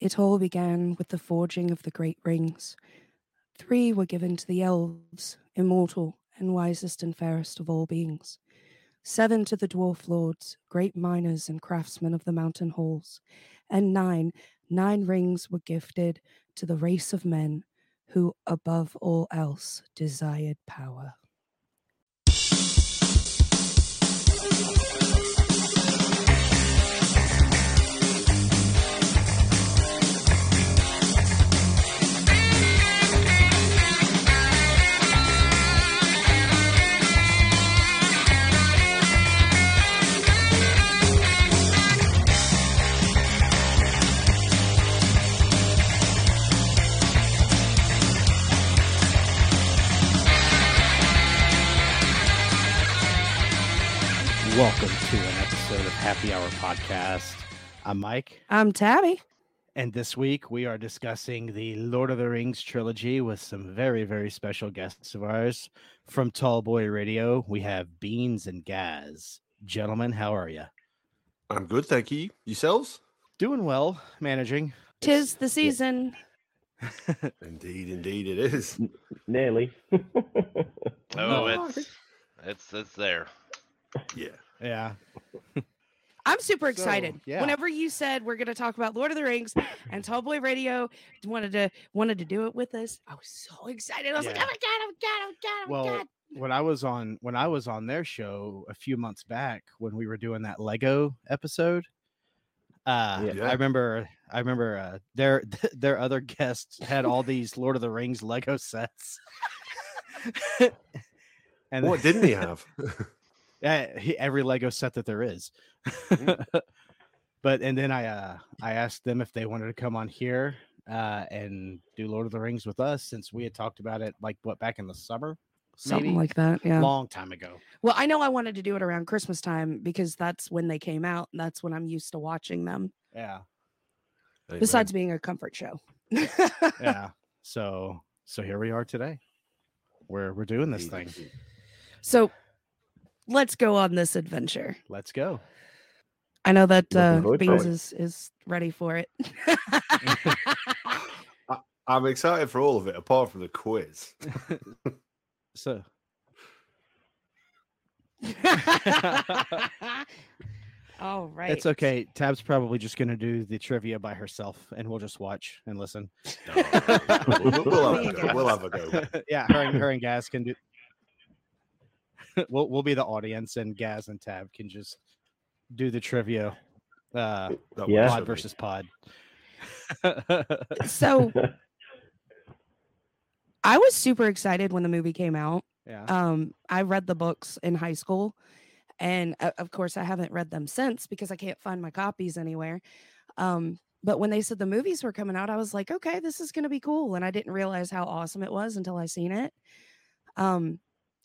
It all began with the forging of the great rings. Three were given to the elves, immortal and wisest and fairest of all beings. Seven to the dwarf lords, great miners and craftsmen of the mountain halls. And nine, nine rings were gifted to the race of men who, above all else, desired power. Welcome to an episode of Happy Hour Podcast. I'm Mike, I'm Tabby. and this week we are discussing the Lord of the Rings trilogy with some very, very special guests of ours from Tall Boy Radio. We have Beans and Gaz. Gentlemen, how are you? I'm good, thank you. Yourselves? Doing well, managing. Tis the season. Indeed, indeed, it is. Nearly. Oh, No. it's it's it's there. Yeah. Yeah. I'm super So, excited. yeah. Whenever you said we're going to talk about Lord of the Rings and Tallboy Radio wanted to wanted to do it with us, I was so excited. I was like, "Oh my god! Oh my god! Oh my god! Oh my Well, god!" when I was on when I was on their show a few months back when we were doing that Lego episode, uh, Yeah. I remember I remember uh, their their other guests had all these Lord of the Rings Lego sets. and What didn't he have? Yeah, every Lego set that there is. but and then I uh I asked them if they wanted to come on here uh and do Lord of the Rings with us since we had talked about it like what back in the summer, Something maybe? like that. Yeah. long time ago. Well, I know I wanted to do it around Christmas time because that's when they came out. And that's when I'm used to watching them. Yeah, Besides being a comfort show. yeah. So so here we are today. We're we're doing this thing. So let's go on this adventure. Let's go. I know that uh, Beans is, is, is ready for it. I'm excited for all of it, apart from the quiz. So All right. it's okay. Tab's probably just gonna do the trivia by herself, and we'll just watch and listen. we'll, we'll have a go. We'll have a go. yeah, her and, her and Gaz can do. we'll we'll be the audience, and Gaz and Tab can just do the trivia. Uh, That Yeah. pod versus pod. so I was super excited when the movie came out. yeah. Um, I read the books in high school, and uh, of course, I haven't read them since because I can't find my copies anywhere. Um, but when they said the movies were coming out, I was like, okay, this is going to be cool. And I didn't realize how awesome it was until I seen it. Um,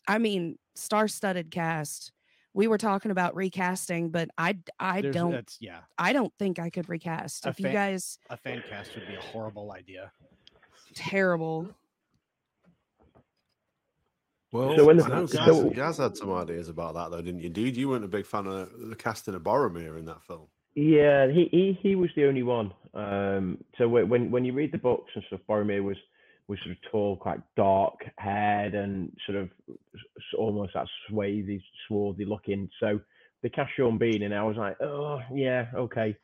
I mean, star-studded cast. We were talking about recasting, but I, There's- don't That's yeah. I don't think I could recast. A If you guys A fan cast would be a horrible idea. terrible. Well, So when the- I know Gaz, so- Gaz had some ideas about that, though, didn't you? Dude, you weren't a big fan of the casting of Boromir in that film. yeah, he, he he was the only one. Um, so when when when you read the books and stuff, Boromir was was sort of tall, quite dark haired, and sort of almost that swarthy, swarthy looking. So the cast Sean Bean, and I was like, oh yeah, okay,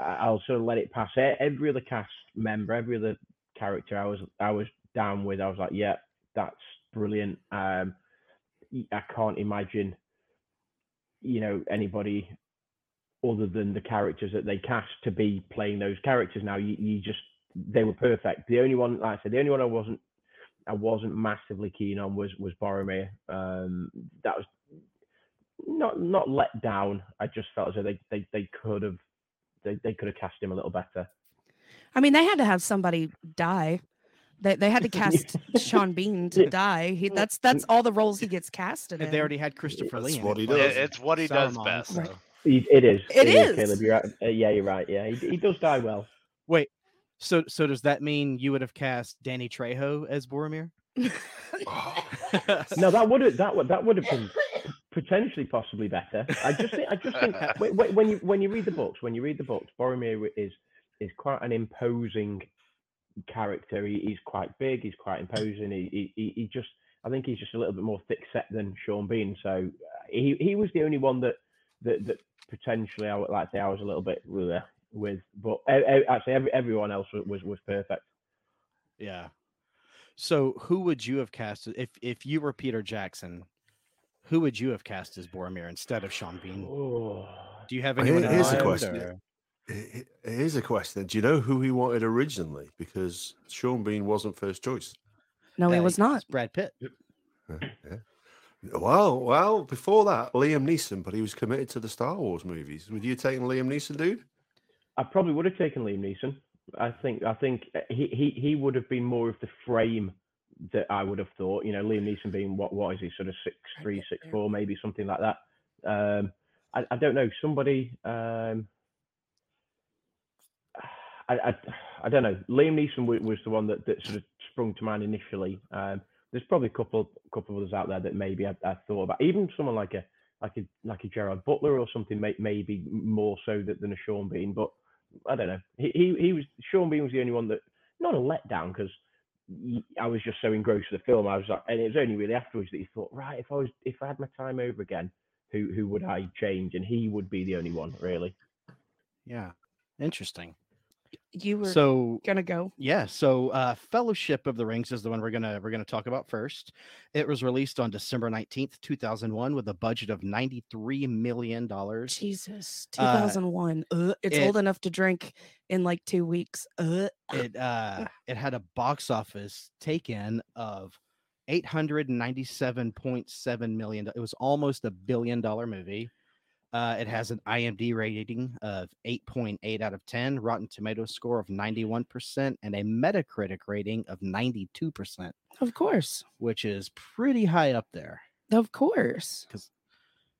I'll sort of let it pass. Every other cast member, every other character, I was I was down with. I was like, yeah, that's brilliant. Um, I can't imagine, you know, anybody other than the characters that they cast to be playing those characters. Now, you, you just they were perfect. The only one, like I said, the only one I wasn't I wasn't massively keen on was was Boromir. Um, that was not not let down. I just felt as though they they, they could have they, they could have cast him a little better. I mean, they had to have somebody die. They, they had to cast Sean Bean to die. He, that's that's all the roles he gets cast in. They already had Christopher That's Lee. in what he does. It- it's what he does Saruman, best. so- Right. It, it is. It is. Caleb, you're right. Uh, yeah, you're right. Yeah, he, he does die well. Wait, so so does that mean you would have cast Danny Trejo as Boromir? Oh, No, that would have that would that would have been potentially possibly better. I just think I just think when, when you when you read the books, when you read the books, Boromir is is quite an imposing character. He, he's quite big. He's quite imposing. He, he he just I think he's just a little bit more thick set than Sean Bean. So uh, he he was the only one that that that potentially I would like to say I was a little bit with, with but actually every, everyone else was, was was perfect. Yeah. So who would you have cast if if you were Peter Jackson? Who would you have cast as Boromir instead of Sean Bean? Oh, Do you have Here- anyone in here's the mind, question. or- Here's a question. Do you know who he wanted originally? Because Sean Bean wasn't first choice. No, he was not. Brad Pitt. Yeah. Well, well, before that, Liam Neeson, but he was committed to the Star Wars movies. Would you taking Liam Neeson, dude? I probably would have taken Liam Neeson. I think I think uh, he, he he would have been more of the frame that I would have thought. You know, Liam Neeson being what what is he sort of six three six four maybe something like that. Um, I I don't know somebody. Um, I, I I don't know. Liam Neeson wa- was the one that, that sort of sprung to mind initially. Um, there's probably a couple couple of others out there that maybe I, I thought about. Even someone like a like a like a Gerard Butler or something, may, maybe more so that, than a Sean Bean. But I don't know. He, he he was Sean Bean was the only one that not a letdown because I was just so engrossed with the film. I was like, and it was only really afterwards that he thought, right, if I was if I had my time over again, who who would I change? And he would be the only one really. Yeah. Interesting. You were So gonna go. yeah, so uh Fellowship of the Rings is the one we're gonna we're gonna talk about first. It was released on December 19th, 2001, with a budget of 93 million dollars. Jesus, Uh, 2001. uh, it's it- old enough to drink in like two weeks. Uh, It uh it had a box office take in of 897.7 million. It was almost a billion dollar movie. Uh, it has an IMD rating of 8.8 out of 10, Rotten Tomatoes score of 91%, and a Metacritic rating of 92%, of course, which is pretty high up there. of course.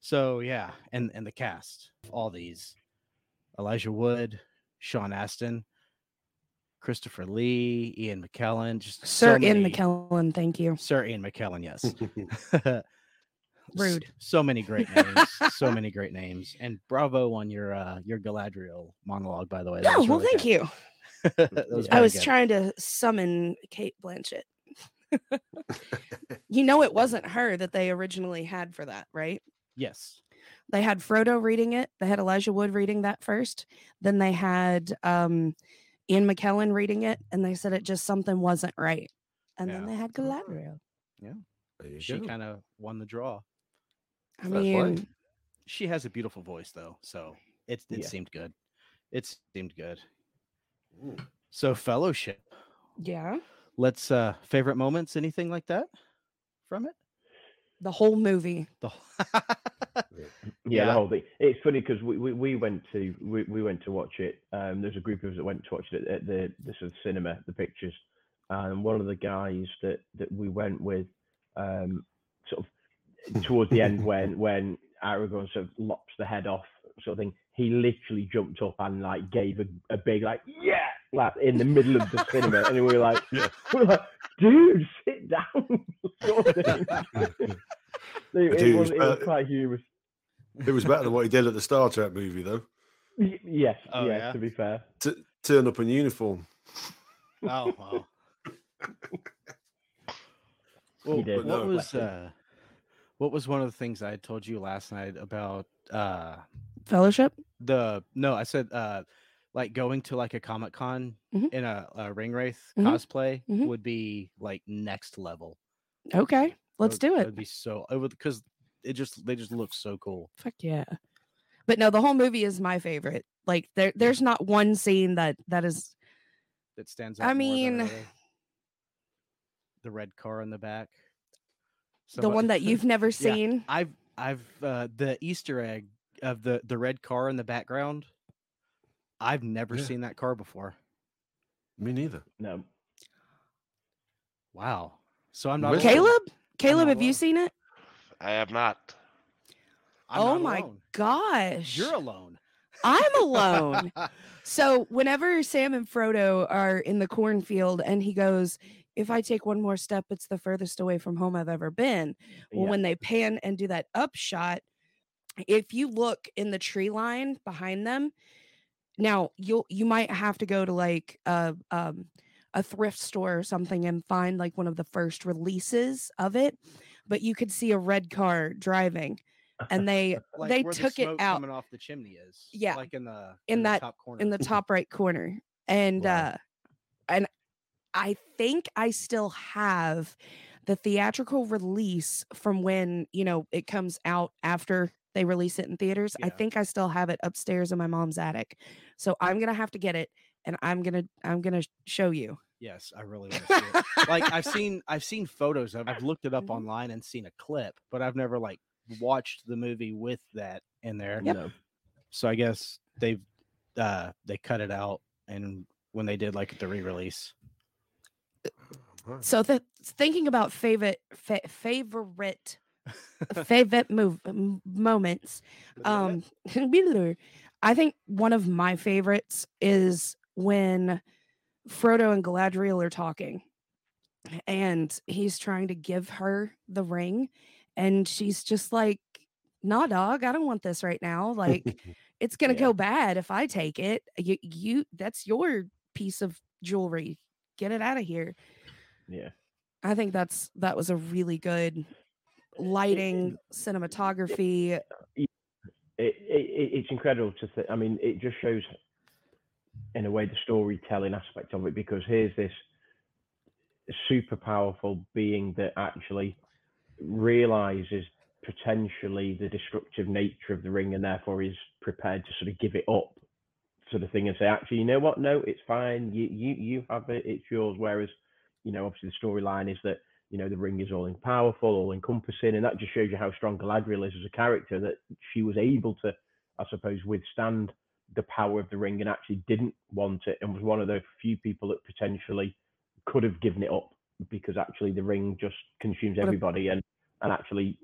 So yeah, and and the cast, all these, Elijah Wood, Sean Astin, Christopher Lee, Ian McKellen, just Sir so Ian many- McKellen, thank you. Sir Ian McKellen, yes. S- Rude. So many great names. so many great names. And bravo on your uh your Galadriel monologue, by the way. Oh, well, thank you. you. I was trying to summon Cate Blanchett. you know, it wasn't her that they originally had for that, right? Yes. They had Frodo reading it. They had Elijah Wood reading that first. Then they had um, Ian McKellen reading it, and they said it just something wasn't right. And then they had Galadriel. Yeah, She kind of won the draw. I Fair mean, She has a beautiful voice though, so it it Yeah. seemed good. It seemed good. Mm. So fellowship. yeah, Let's uh favorite moments, anything like that from it? the whole movie. The Yeah, Yeah. the whole thing. It's funny because we, we, we went to we, we went to watch it. Um, there's a group of us that went to watch it at the the sort of cinema, the pictures. And one of the guys that that we went with, um, sort of towards the end when when Aragorn sort of lops the head off, sort of thing. He literally jumped up and like gave a, a big like yeah, like in the middle of the cinema, and we were like, Yeah. we were like, dude, sit down. sort of thing. it, Dude, it it was was it was quite humorous. It was better than what he did at the Star Trek movie, though. Y- Yes, Oh, yes, yeah? to be fair. T- turn up in uniform. Oh wow. He Well, what no, was uh what was one of the things I had told you last night about uh Fellowship. the no, I said uh like going to like a Comic Con Mhm. in a, a ring wraith Mhm. cosplay Mhm. would be like next level. Okay, let's do it. It'd be so because it just they just look so cool. Fuck yeah. But no, the whole movie is my favorite. Like there there's not one scene that that is That stands I out. more mean- the red car in the back. The one that you've never seen. I've I've uh the Easter egg of the the red car in the background. I've never Yeah. seen that car before. Me neither. No, Wow. So I'm not Really? alone. Caleb? Caleb, not have you seen it? I have not. I'm oh not my alone. gosh. You're alone. I'm alone. So whenever Sam and Frodo are in the cornfield and he goes, if I take one more step, it's the furthest away from home I've ever been. Well, yeah. when they pan and do that up shot, if you look in the tree line behind them, now you'll you might have to go to like a um a thrift store or something and find like one of the first releases of it, but you could see a red car driving, and they Like they where the took it out coming off the chimney is. Yeah, like in the in the that- top corner. in the top right corner, and Wow. uh, I think I still have the theatrical release from when you know it comes out after they release it in theaters. I think I still have it upstairs in my mom's attic, so I'm gonna have to get it, and I'm gonna I'm gonna show you. Yes, I really want to see it. like I've seen I've seen photos of I've looked it up Mhm. online and seen a clip, but I've never like watched the movie with that in there. Yep. No. So I guess they've uh they cut it out and when they did like the re-release. Right. So th- thinking about favorite fa- favorite favorite move m- moments um i think one of my favorites is when frodo and galadriel are talking and he's trying to give her the ring and she's just like nah dog i don't want this right now like it's gonna Yeah. go bad if i take it you, you that's your piece of jewelry get it out of here Yeah. i think that's that was a really good lighting cinematography it, it, it it's incredible to think. I mean, it just shows, in a way, the storytelling aspect of it because here's this super powerful being that actually realizes potentially the destructive nature of the ring and therefore is prepared to sort of give it up sort of thing and say actually you know what? No it's fine. You you you have it. It's yours. Whereas you know obviously the storyline is that you know the ring is all in powerful all encompassing and that just shows you how strong galadriel is as a character that she was able to i suppose withstand the power of the ring and actually didn't want it and was one of the few people that potentially could have given it up because actually the ring just consumes everybody and and actually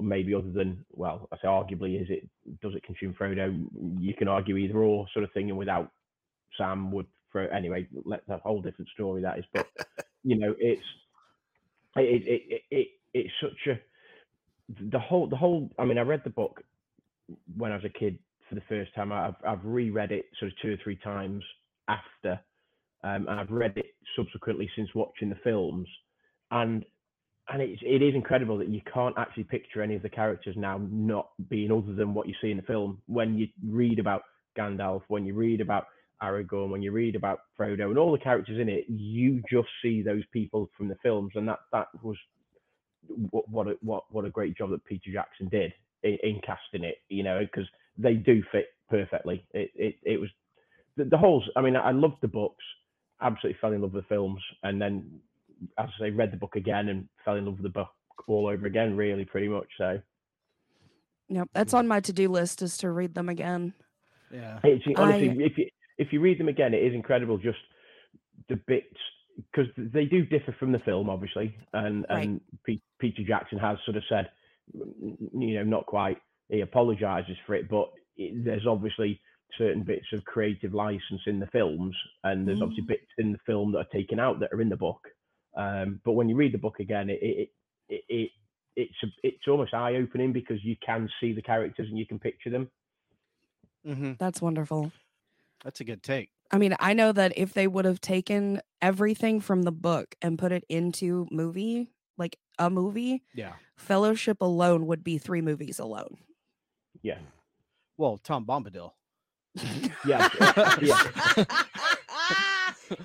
maybe other than well i say arguably is it does it consume frodo? You can argue either or sort of thing and without sam would throw anyway that's a whole different story that is but you know it's it it, it, it it's such a the whole the whole i mean i read the book when i was a kid for the first time. I've i've reread it sort of two or three times after um, and i've read it subsequently since watching the films. And and it's, it is incredible that you can't actually picture any of the characters now not being other than what you see in the film when you read about Gandalf, when you read about Aragorn, when you read about Frodo, and all the characters in it, you just see those people from the films, and that that was what what a, what what a great job that Peter Jackson did in, in casting it, you know, because they do fit perfectly. It it it was the, the whole. I mean, I loved the books, absolutely fell in love with the films, and then as I say, read the book again and fell in love with the book all over again. Really, pretty much. So yep that's on my to-do list is to read them again Yeah. it's honestly, I- if you if you read them again, it is incredible. Just the bits because they do differ from the film, obviously, and Right. and Pe- Peter Jackson has sort of said, you know, not quite. He apologizes for it, but it, there's obviously certain bits of creative license in the films, and there's obviously Mm. bits in the film that are taken out that are in the book. Um, but when you read the book again, it it it, it it's a, it's almost eye opening because you can see the characters and you can picture them. hmm that's wonderful That's a good take. I mean, I know that if they would have taken everything from the book and put it into movie, like a movie, Yeah. Fellowship alone would be three movies alone. Yeah, Well, Tom Bombadil. yeah, yeah.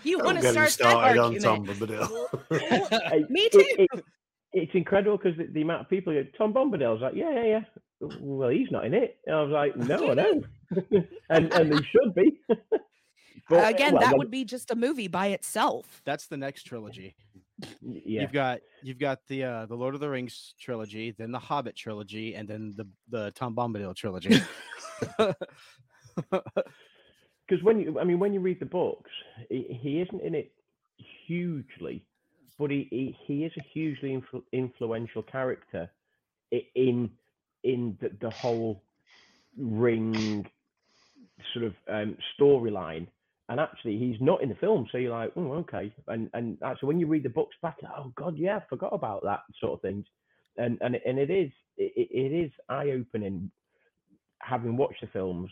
you want to get him start that started on argument? Tom Bombadil. Me too. it- it's incredible because the, the amount of people go, Tom Bombadil. I was like, yeah, yeah, yeah. Well, he's not in it. And I was like, no, I know. and and he should be. But, Again, well, that then- would be just a movie by itself. That's the next trilogy. yeah. You've got you've got the uh the Lord of the Rings trilogy, then the Hobbit trilogy, and then the the Tom Bombadil trilogy. Because when you, I mean, when you read the books, he, he isn't in it hugely, but he he, he is a hugely influ- influential character in in the, the whole ring sort of um, storyline. And actually, he's not in the film, so you're like, oh, okay. And and actually, when you read the books back, oh god, yeah, I forgot about that sort of things. And and and it is it, it is eye opening having watched the films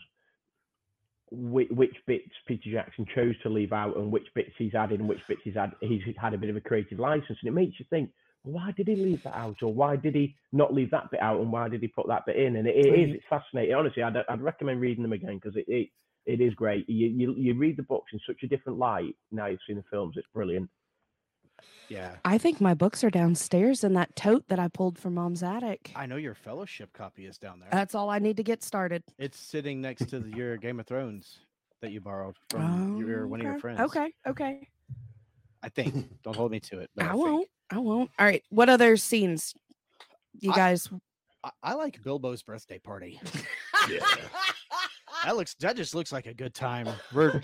which, which bits Peter Jackson chose to leave out and which bits he's added and which bits he's had he's had a bit of a creative license, and it makes you think, why did he leave that out, or why did he not leave that bit out, and why did he put that bit in? And it, it is mm-hmm. it's fascinating. Honestly, I'd, I'd recommend reading them again because it, it it is great. You, you you read the books in such a different light now you've seen the films. It's brilliant. Yeah. I think my books are downstairs in that tote that I pulled from mom's attic. I know your fellowship copy is down there. That's all I need to get started. it's sitting next to the, your Game of Thrones that you borrowed from your Oh, one of your friends. Okay, okay. I think. Don't hold me to it. But I, I won't. I won't. All right. What other scenes? You I- guys. I, I like Bilbo's birthday party. Yeah. that looks. That just looks like a good time. We're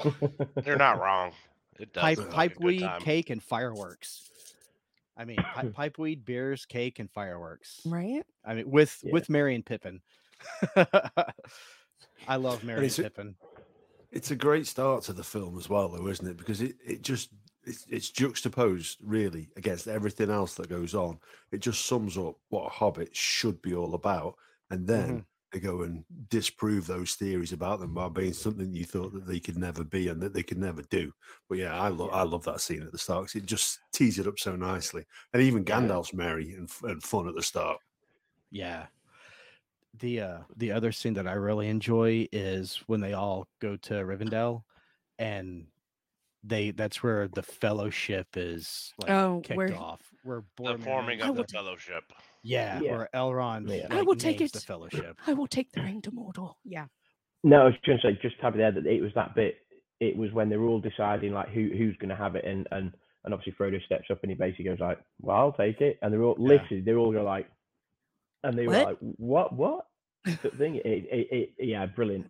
You're not wrong. It does. pipe, look like a pipe weed, time. cake, and fireworks. I mean, pi- pipe weed, beers, cake, and fireworks. right? I mean, with Yeah. with Merry and Pippin. I love Merry and it's Pippin. It's a great start to the film as well, though, isn't it? Because it, it just it's, it's juxtaposed really against everything else that goes on. It just sums up what a Hobbit should be all about, and then mm-hmm. They go and disprove those theories about them by being something you thought that they could never be and that they could never do. But yeah, I love I love that scene at the start 'cause it just tees it up so nicely, and even Yeah. Gandalf's merry and, and fun at the start. Yeah. The uh the other scene that I really enjoy is when they all go to Rivendell and they that's where the fellowship is like Oh, kicked where- off. Where The forming of the fellowship. Yeah, Yeah. where Elrond Yeah. I will take names the it. fellowship. I will take the ring to Mordor. Yeah. No, I was just going to say just have it there that it was that bit. It was when they were all deciding like who who's going to have it, and and and obviously Frodo steps up and he basically goes like, "Well, I'll take it," and they're all Yeah. literally they're all go like, and they were What? like, "What? What?" Sort of thing. It, it, it, yeah, brilliant.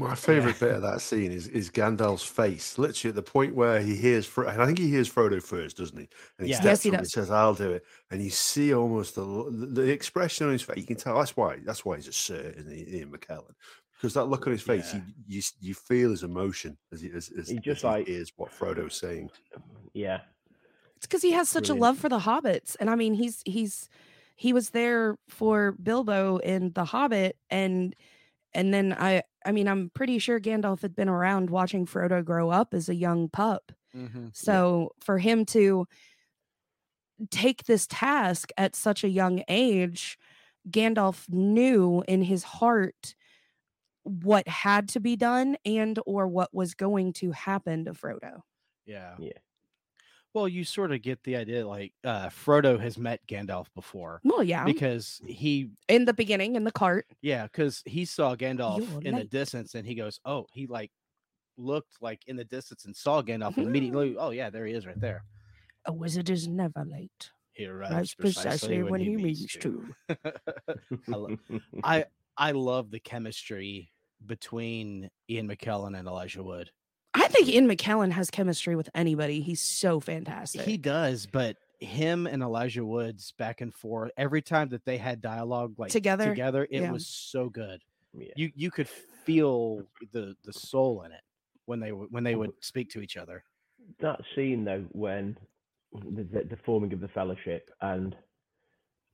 My favorite bit of that scene is is Gandalf's face, literally at the point where he hears, Fro- and I think he hears Frodo first, doesn't he? And he Yeah. steps Yes, he up and says, "I'll do it," and you see almost the the, the expression on his face. You can tell that's why that's why he's a Sir, isn't he, Ian McKellen? Because that look on his face, Yeah. you, you you feel his emotion as he as, as, He as just he like- hears what Frodo's saying. Yeah, It's because he has such Brilliant. a love for the hobbits. And I mean, he's he's he was there for Bilbo in The Hobbit and and then I I mean, I'm pretty sure Gandalf had been around watching Frodo grow up as a young pup. Mhm. So for him to take this task at such a young age, Gandalf knew in his heart what had to be done and or what was going to happen to Frodo. Yeah. Yeah. Well, you sort of get the idea like uh Frodo has met Gandalf before Well, yeah, because he in the beginning in the cart. Yeah, because he saw Gandalf You're in the distance, and he goes, "Oh, he like looked like in the distance and saw Gandalf and immediately. Oh yeah, there he is, right there. A wizard is never late. He arrives That's precisely when he means to. I, I I love the chemistry between Ian McKellen and Elijah Wood. I think Ian McKellen has chemistry with anybody. He's so fantastic. He does, but him and Elijah Woods back and forth every time that they had dialogue like Together, together, it yeah. was so good. yeah. You you could feel the the soul in it when they would when they would speak to each other. that scene though when the, the, the forming of the fellowship and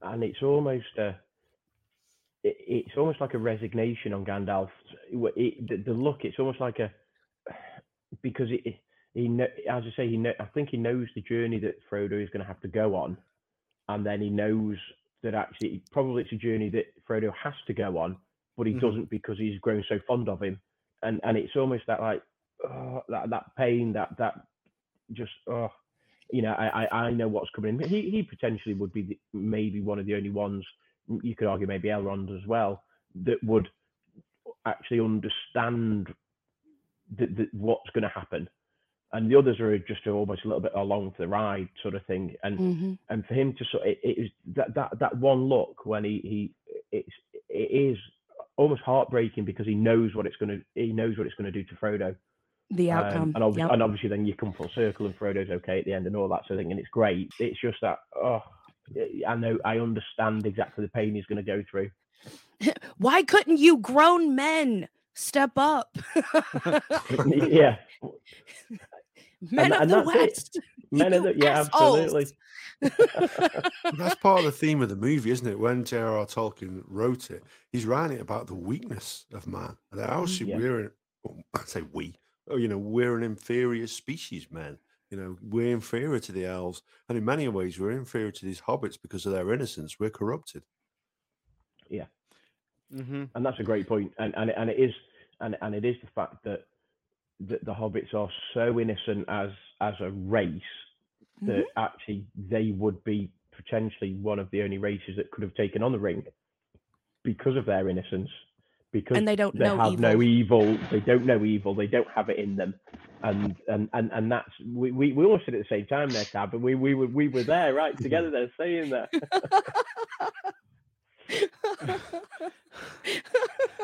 and it's almost a it, it's almost like a resignation on Gandalf. It, the, the look, it's almost like a because it, he kno- as I say he know, I think he knows the journey that Frodo is going to have to go on, and then he knows that actually probably it's a journey that Frodo has to go on, but he Mhm. doesn't because he's grown so fond of him, and and it's almost that like oh, that that pain that that just oh you know I I, I know what's coming. He he potentially would be the, maybe one of the only ones you could argue maybe Elrond as well that would actually understand the, the, what's going to happen, and the others are just almost a little bit along for the ride sort of thing. And Mhm. and for him to sort it, it is that that that one look when he he it's it is almost heartbreaking because he knows what it's going to he knows what it's going to do to Frodo. the Um, outcome. and, obviously, Yep. and obviously then you come full circle and Frodo's okay at the end and all that sort of thing and it's great. It's just that oh I know I understand exactly the pain he's going to go through. Why couldn't you grown men step up? yeah, Men And- of and the that's it. West. men of you the yeah absolutely. That's part of the theme of the movie, isn't it? When J.R.R. Tolkien wrote it, he's writing about the weakness of man and how Mhm. superior well, I say we, oh, you know, we're an inferior species, man. You know, we're inferior to the elves, and in many ways, we're inferior to these hobbits because of their innocence. We're corrupted. Yeah, Mm-hmm. and that's a great point. And and and it is and and it is the fact that that the hobbits are so innocent as as a race that Mm-hmm. actually they would be potentially one of the only races that could have taken on the ring because of their innocence. Because And they don't they know have no evil. evil. They don't know evil. They don't have it in them. And and and, and that's we, we, we all said at the same time there, Tab, but we we were we were there right together there saying that.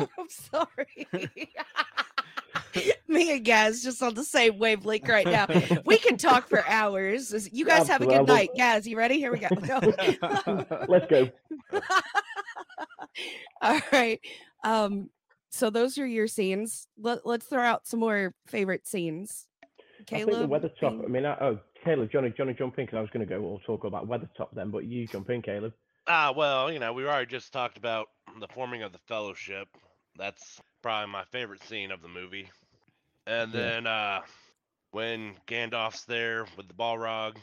I'm sorry. Me and Gaz just on the same wavelength right now. We can talk for hours. You guys have a good night. Gaz, you ready? Here we go. No. Let's go. All right. Um, so those are your scenes. Let, let's throw out some more favorite scenes. Caleb, I think the Caleb, weather top. I mean, I, oh, Caleb, Johnny, Johnny, jump in because I was going to go. We'll talk about Weathertop then, but you jump in, Caleb. Ah, well, you know, we already just talked about the forming of the Fellowship. That's probably my favorite scene of the movie. And Yeah. then uh when Gandalf's there with the Balrog,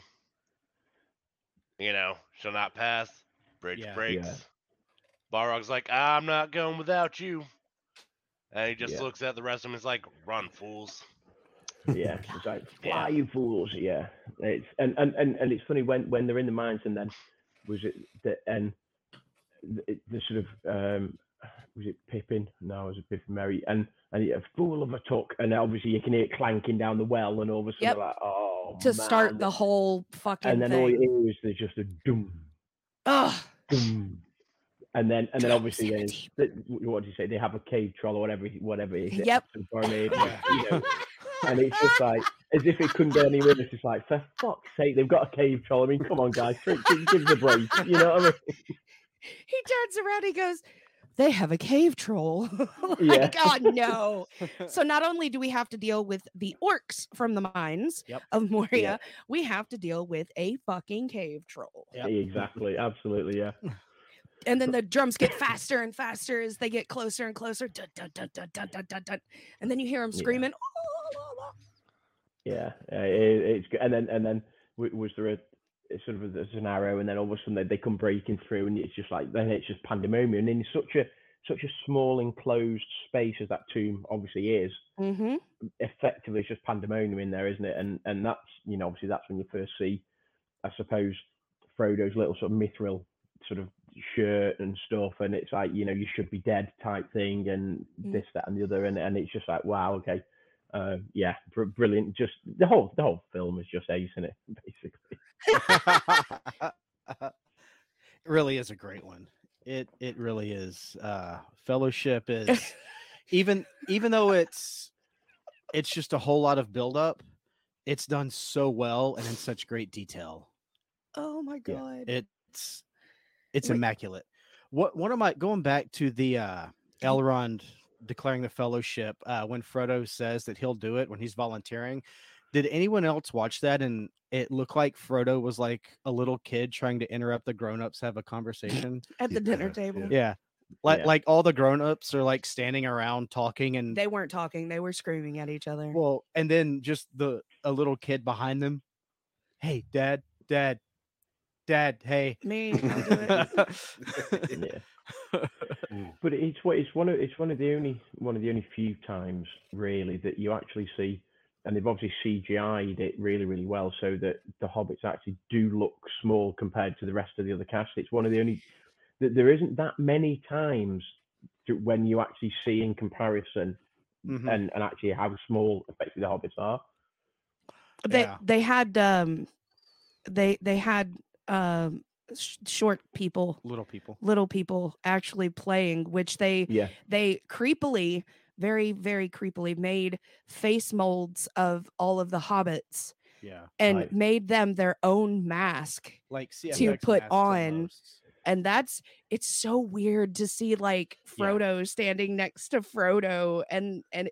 you know, shall not pass. Bridge Yeah. breaks. Yeah. Balrog's like, I'm not going without you. And he just Yeah. looks at the rest of them and is like, run, fools. Yeah, it's like Yeah. fly, you fools. Yeah, it's and, and and and it's funny when when they're in the mines and then was it the and the, the sort of um was it Pippin? No, it was a Pippin Merry and and a fool of a Took and obviously you can hear it clanking down the well and all of a sudden Yep. like oh to start the whole fucking and then all you hear is there's just a doom Ugh. doom. And then, and then obviously, then Sanity. the, what do you say? They have a cave troll or whatever, whatever it is. Yep. some Barmaid, Yeah. you know, and it's just like as if it couldn't go any worse. It's like for fuck's sake, they've got a cave troll. I mean, come on, guys, give, give, give us a break. You know what I mean? he turns around he goes they have a cave troll like Yeah. god no so not only do we have to deal with the orcs from the mines Yep. of moria we have to deal with a fucking cave troll Yep. Exactly, absolutely, yeah. and then the drums get faster and faster as they get closer and closer dun, dun, dun, dun, dun, dun, dun, dun. and then you hear them screaming "Oh, la, la, la." Yeah, it, it's good. And then, and then was there a, sort of a, arrow, and then all of a sudden they, they come breaking through, and it's just like then it's just pandemonium. And in such a such a small enclosed space as that tomb obviously is, Mhm. effectively it's just pandemonium in there, isn't it? And and that's you know obviously that's when you first see, I suppose, Frodo's little sort of mithril sort of shirt and stuff, and it's like you know you should be dead type thing, and Mm. this that and the other, and and it's just like wow okay, uh, yeah, br- brilliant. Just the whole the whole film is just ace in it basically. it really is a great one. It it really is. Uh Fellowship is even even though it's it's just a whole lot of build up, it's done so well and in such great detail. oh my Yeah. god It's it's Wait. immaculate. What what am I going back to the uh Elrond declaring the fellowship uh when Frodo says that he'll do it when he's volunteering. Did anyone else watch that and it looked like Frodo was like a little kid trying to interrupt the grown-ups have a conversation? at the dinner table yeah. yeah. Like Yeah. like all the grown-ups are like standing around talking and they weren't talking they were screaming at each other well and then just the a little kid behind them. Hey, dad, dad, dad, hey. me I'll do it. yeah. Mm. But it's what it's one of it's one of the only one of the only few times really that you actually see, and they've obviously CGI'd it really really well so that the hobbits actually do look small compared to the rest of the other cast. It's one of the only that there isn't that many times to, when you actually see in comparison Mhm. and and actually how small effectively the hobbits are. they Yeah. they had um they they had um sh- short people Little people. little people actually playing which they Yeah, they creepily very very creepily made face molds of all of the hobbits Yeah. and Right. made them their own mask Like To put on almost. and that's it's so weird to see like Yeah. Frodo standing next to Frodo and and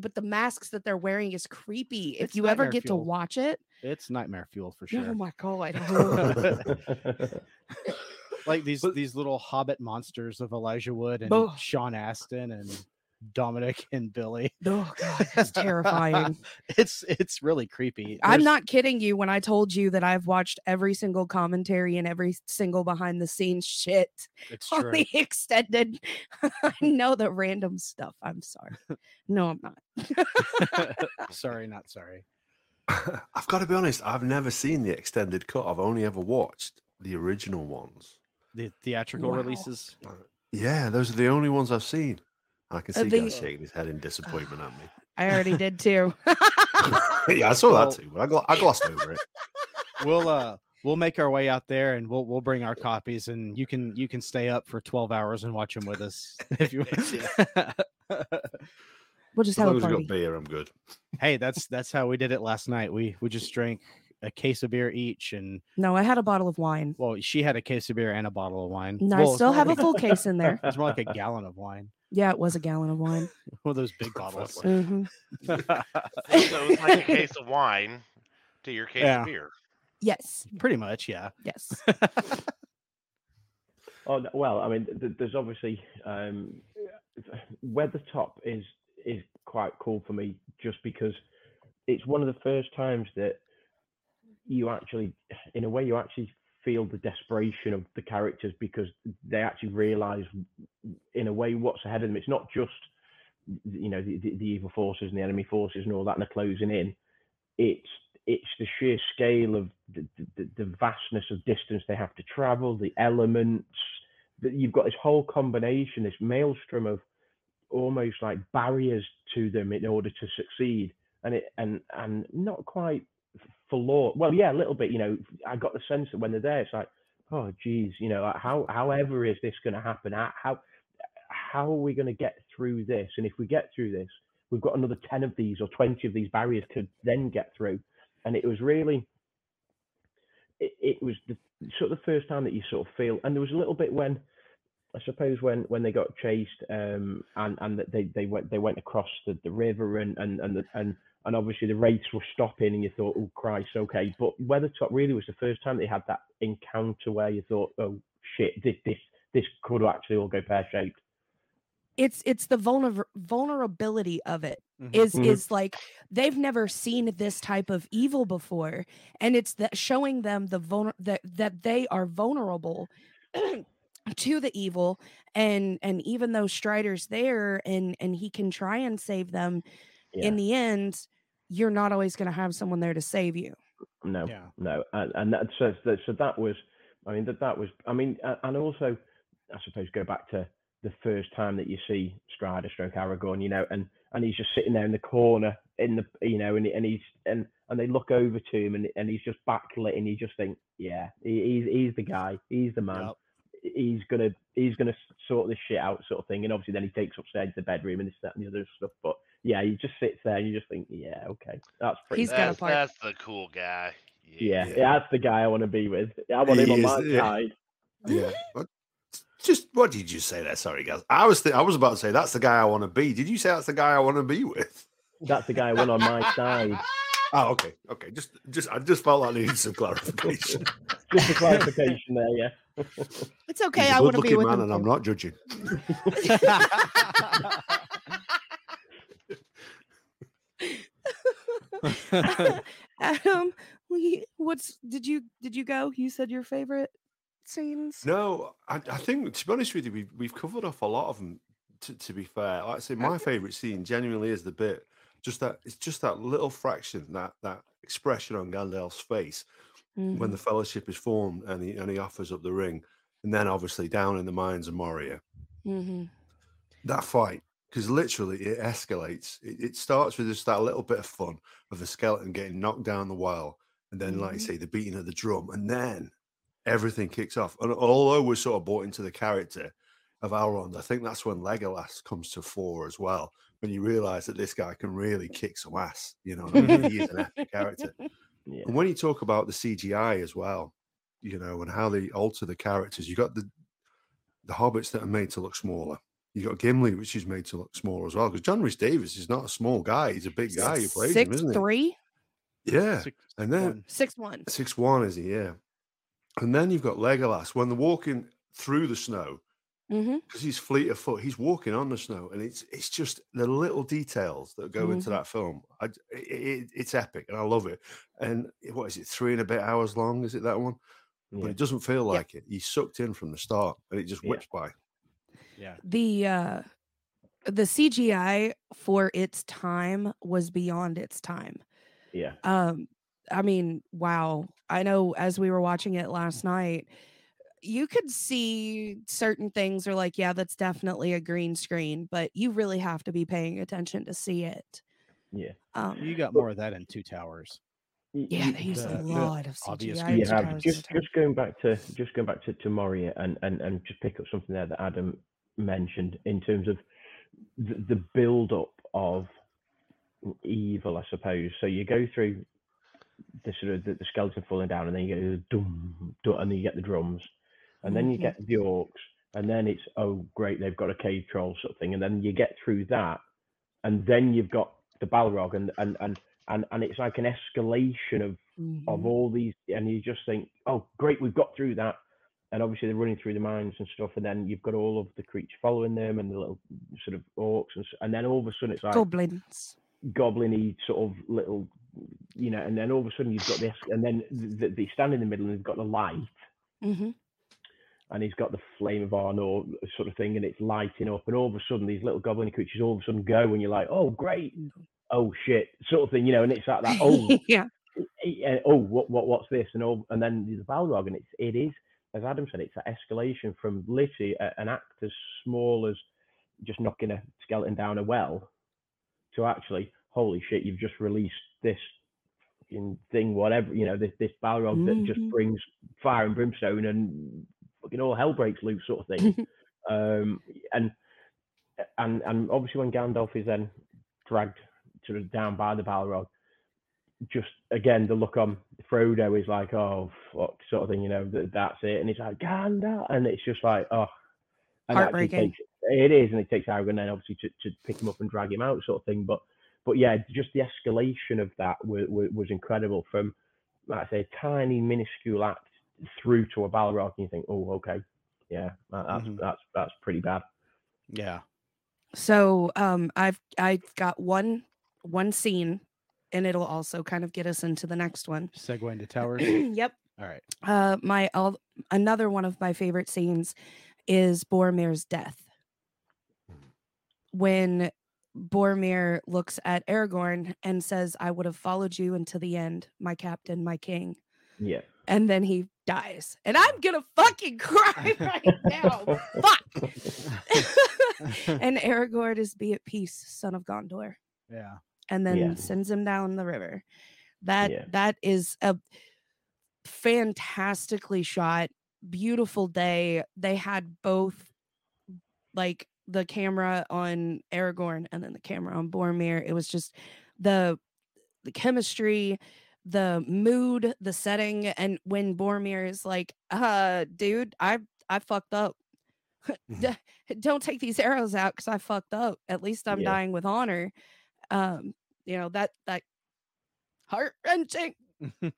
but the masks that they're wearing is creepy. If you ever get fuel. to watch it, It's nightmare fuel for sure. oh sure. my god. like these But- these little hobbit monsters of Elijah Wood and Ugh. Sean Astin and Dominic and Billy. Oh god, it's terrifying. it's it's really creepy. I'm There's- not kidding you when I told you that I've watched every single commentary and every single behind the scenes shit It's on true. the extended. I know the random stuff. I'm sorry. No, I'm not. sorry, not sorry. I've got to be honest. I've never seen the extended cut. I've only ever watched the original ones. The theatrical Wow. releases. Uh, yeah, those are the only ones I've seen. I can Uh, see the- guys shaking his head in disappointment at me. I already did too. yeah, I saw Well- that too, but I, gl- I glossed over it. We'll uh we'll make our way out there and we'll we'll bring our copies and you can you can stay up for 12 hours and watch them with us if you want. we'll just As have long a as party. got beer, I'm good. hey, that's that's how we did it last night. We we just drank a case of beer each and No, I had a bottle of wine. well, she had a case of beer and a bottle of wine. No, Well, I still more have a full case in there. It's more like a gallon of wine. Yeah, it was a gallon of wine. One of those big bottles. Mm-hmm. So it was like a case of wine to your case Yeah. of beer. Yes, Pretty much, yeah. yes. Oh no- well, I mean, th- there's obviously um, Weathertop is is quite cool for me just because it's one of the first times that you actually, in a way, you actually feel the desperation of the characters because they actually realize, in a way, what's ahead of them. It's not just you know the, the, the evil forces and the enemy forces and all that, and they're closing in. It's it's the sheer scale of the, the, the vastness of distance they have to travel, the elements. That you've got this whole combination, this maelstrom of almost like barriers to them in order to succeed, and it and and not quite forlorn. Well, yeah, a little bit. You know, I got the sense that when they're there, it's like, oh, geez, you know, how however is this going to happen? How how are we going to get through this? And if we get through this, we've got another 10 of these or 20 of these barriers to then get through. And it was really, it, it was the sort of the first time that you sort of feel, and there was a little bit when, I suppose when when they got chased, um, and and they they went they went across the, the river and and and the, and and obviously the race was stopping, and you thought, oh Christ, okay. But Weathertop really was the first time they had that encounter where you thought, oh shit, this this this could actually all go pear shaped. It's it's the vulner- vulnerability of it Mhm. is Mhm. is like they've never seen this type of evil before and it's that showing them the vulner that that they are vulnerable to the evil and and even though strider's there and and he can try and save them Yeah. in the end you're not always going to have someone there to save you No, Yeah. no, and and that so so, so that was, I mean that that was, I mean, and also, I suppose go back to the first time that you see Strider stroke Aragorn, you know, and and he's just sitting there in the corner in the, you know, and and he's and and they look over to him and and he's just backlit and you just think, yeah, he, he's he's the guy, he's the man, Yep. He's gonna he's gonna sort this shit out, sort of thing, and obviously then he takes upstairs to the bedroom and this that and the other stuff, but yeah, he just sits there and you just think, yeah, okay, that's pretty. He's got a That's, part. that's the cool guy. Yeah, Yeah. that's the guy I want to be with. I want him He on is, my yeah. side. Yeah. What- Just what did you say there? Sorry, guys. I was th- I was about to say that's the guy I want to be. Did you say that's the guy I want to be with? That's the guy I want on my side. Oh, okay, okay. Just, just, I just felt like I needed some clarification. Just a clarification there, yeah. it's okay He's a i want to be good-looking with man, him and I'm not judging. adam um, we what's did you did you go you said your favorite scenes No, I, I think to be honest with you, we've we've covered off a lot of them. To, to be fair, like I say, my favorite scene genuinely is the bit just that it's just that little fraction that that expression on Gandalf's face when Mhm. the Fellowship is formed and he and he offers up the ring, and then obviously down in the mines of Moria, Mhm. that fight because literally it escalates. It, it starts with just that little bit of fun of the skeleton getting knocked down the well, and then, like you Mhm. say, the beating of the drum, and then everything kicks off. And although we're sort of bought into the character of Elrond, I think that's when Legolas comes to fore as well. When you realise that this guy can really kick some ass, you know, what I mean? he is an epic character. Yeah. And when you talk about the CGI as well, you know, and how they alter the characters, you got the the hobbits that are made to look smaller. You got Gimli, which is made to look smaller as well. Because John Rhys-Davies is not a small guy; he's a big guy who plays him, six isn't he? three Yeah, Six- and then one. six one six one is he? Yeah, and then you've got Legolas when they're walking through the snow. Mm-hmm. because he's fleet of foot. He's walking on the snow, and it's it's just the little details that go into Mhm. that film. I, it, it, it's epic, and I love it. And what is it? Three and a bit hours long? Is it that one? But it doesn't feel Yeah. like it. He's sucked in from the start, and it just Yeah. whips by. Yeah. The uh the CGI for its time was beyond its time. Yeah. Um, I mean, wow. I know as we were watching it last night, you could see certain things are like, yeah, that's definitely a green screen, but you really have to be paying attention to see it. Yeah. Um, You got more of that in Two Towers. Yeah, y- they use the- a the lot of obvious CGI. in Two yeah, just at a time. just going back to just going back to, to Moria and, and and just pick up something there that Adam mentioned in terms of the, the build up of evil, I suppose. So you go through the sort of the, the skeleton falling down, and then you get the dum, dum, and then you get the drums, and then you Mhm. get the orcs, and then it's oh great, they've got a cave troll sort of thing, and then you get through that, and then you've got the Balrog, and and and and, and it's like an escalation of of Mhm. all these, and you just think, oh, great, we've got through that. And obviously they're running through the mines and stuff, and then you've got all of the creatures following them and the little sort of orcs, and, and then all of a sudden it's like Goblins. goblin-y sort of little, you know, and then all of a sudden you've got this, and then they stand in the middle and they've got the light, hmm and he's got the flame of Anor sort of thing, and it's lighting up, and all of a sudden these little goblin creatures all of a sudden go, and you're like, oh great, oh shit, sort of thing, you know, and it's like that, oh yeah. oh, what, what, what's this? And all, and then there's the Balrog, and it's, it is, as Adam said, it's that escalation from literally a, an act as small as just knocking a skeleton down a well to actually, holy shit, you've just released this thing, whatever, you know, this, this Balrog that just Mhm. brings fire and brimstone and fucking all hell breaks loose sort of thing. um, and, and, and obviously when Gandalf is then dragged sort of down by the Balrog, just again the look on Frodo is like, oh fuck, sort of thing, you know, that, that's it, and it's like Gandalf, and it's just like, oh, and Heartbreaking. takes- it is, and it takes Aragorn then obviously to, to pick him up and drag him out, sort of thing. But but yeah, just the escalation of that was, was incredible. From like I say, a tiny minuscule act through to a Balrog, and you think, oh, okay, yeah, that, that's Mhm. that's that's pretty bad. Yeah. So um I've I've got one one scene and it'll also kind of get us into the next one. Segue into Towers. yep. All right. Uh my all another one of my favorite scenes is Boromir's death. When Boromir looks at Aragorn and says, I would have followed you until the end, my captain, my king. Yeah. And then he dies. And I'm gonna fucking cry right now. Fuck. and Aragorn is be at peace, son of Gondor. yeah. and then Yeah. sends him down the river. That Yeah. that is a fantastically shot, beautiful day. They had both like the camera on Aragorn and then the camera on Boromir. It was just the the chemistry, the mood, the setting, and when Boromir is like, uh, dude, I I fucked up. Don't take these arrows out because I fucked up. At least I'm Yeah. dying with honor. Um, you know, that that heart wrenching.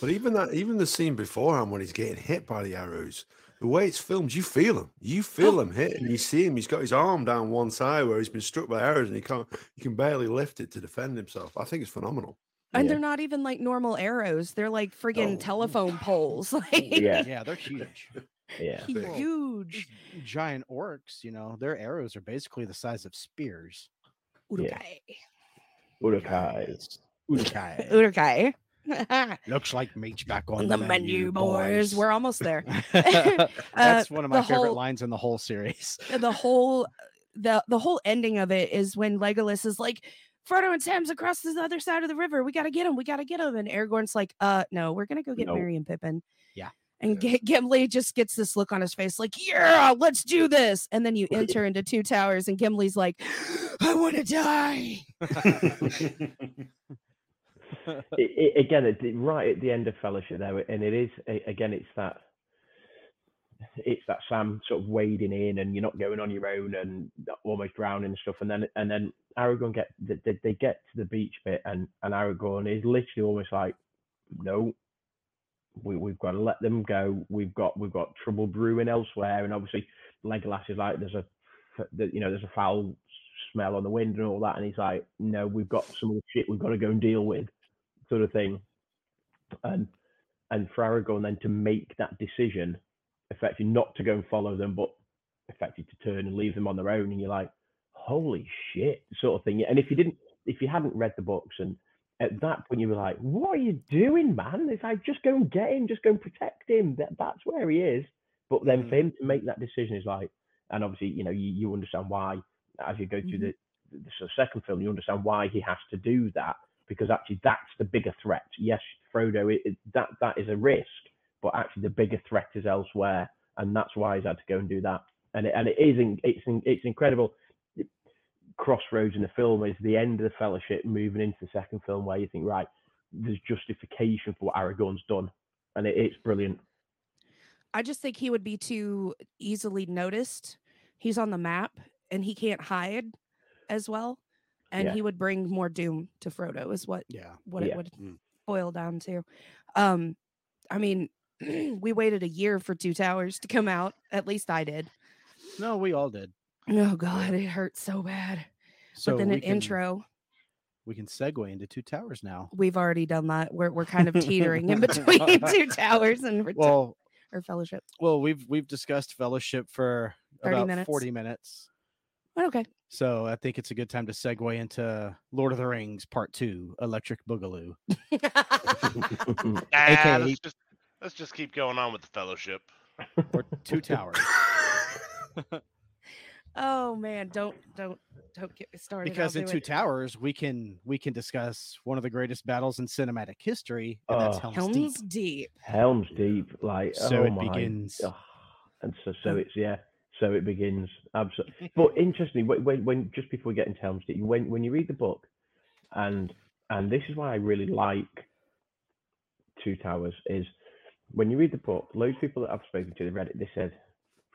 But even that, even the scene beforehand when he's getting hit by the arrows, the way it's filmed, you feel him. You feel him hit, and you see him. He's got his arm down one side where he's been struck by arrows, and he can't. He can barely lift it to defend himself. I think it's phenomenal. And Yeah. they're not even like normal arrows. They're like friggin' Oh. telephone poles. Like Yeah. Yeah, they're huge. Yeah. huge. These Giant orcs, you know, their arrows are basically the size of spears. Uruk-hai. Uruk-hai. Uruk-hai. Uruk-hai. Looks like meat's back on On the menu, boys. We're almost there. Uh, That's one of my favorite whole- lines in the whole series. the whole the the whole ending of it is when Legolas is like, Frodo and Sam's across the other side of the river. We gotta get him. We gotta get him. And Aragorn's like, uh, no, we're gonna go get No. Merry and Pippin. Yeah. And G- Gimli just gets this look on his face, like, yeah, let's do this. And then you enter into Two Towers, and Gimli's like, I want to die. it, it, again, it, it- right at the end of Fellowship there, and it is a- again, it's that it's that Sam sort of wading in, and you're not going on your own, and almost drowning and stuff, and then and then Aragorn get they, they- get to the beach bit, and and Aragorn is literally almost like, no, we, we've got to let them go. We've got we've got trouble brewing elsewhere, and obviously Legolas is like there's a you know there's a foul smell on the wind and all that, and he's like, no, we've got some of the shit we've got to go and deal with, sort of thing. And and for Aragorn then to make that decision, effectively not to go and follow them, but effectively to turn and leave them on their own, and you're like, holy shit, sort of thing. And if you didn't, if you hadn't read the books and at that point you were like, "What are you doing, man?" It's like just go and get him, just go and protect him. That that's where he is. But then mm. for him to make that decision is like, and obviously you know you, you understand why as you go through mm-hmm. the, the second film, you understand why he has to do that because actually that's the bigger threat. Yes, Frodo, it, it, that that is a risk, but actually the bigger threat is elsewhere, and that's why he's had to go and do that. And it, and it is it's it's incredible crossroads in the film is the end of the fellowship moving into the second film where you think right there's justification for what aragorn's done and it, it's brilliant i just think he would be too easily noticed he's on the map and he can't hide as well and yeah. he would bring more doom to frodo is what yeah what yeah. it would mm. boil down to um i mean we waited a year for two towers to come out at least i did no we all did Oh God, it hurts so bad. So but then an can, intro. We can segue into two towers now. We've already done that. We're we're kind of teetering in between two towers and well or fellowship. Well, we've we've discussed fellowship for about minutes. 40 minutes. Oh, okay. So I think it's a good time to segue into Lord of the Rings Part Two, Electric Boogaloo. nah, AKA, let's, just, let's just keep going on with the Fellowship. Or Two Towers. Oh man, don't don't don't get me started. Because in Two it. Towers, we can we can discuss one of the greatest battles in cinematic history, and that's oh. Helm's, Helm's Deep. Deep. Helm's Deep, like so oh it my, begins. Oh, and so so it's yeah, so it begins. Absolutely. but interestingly, when, when just before we get into Helm's Deep, when when you read the book, and and this is why I really like Two Towers is when you read the book, loads of people that I've spoken to, they read it, they said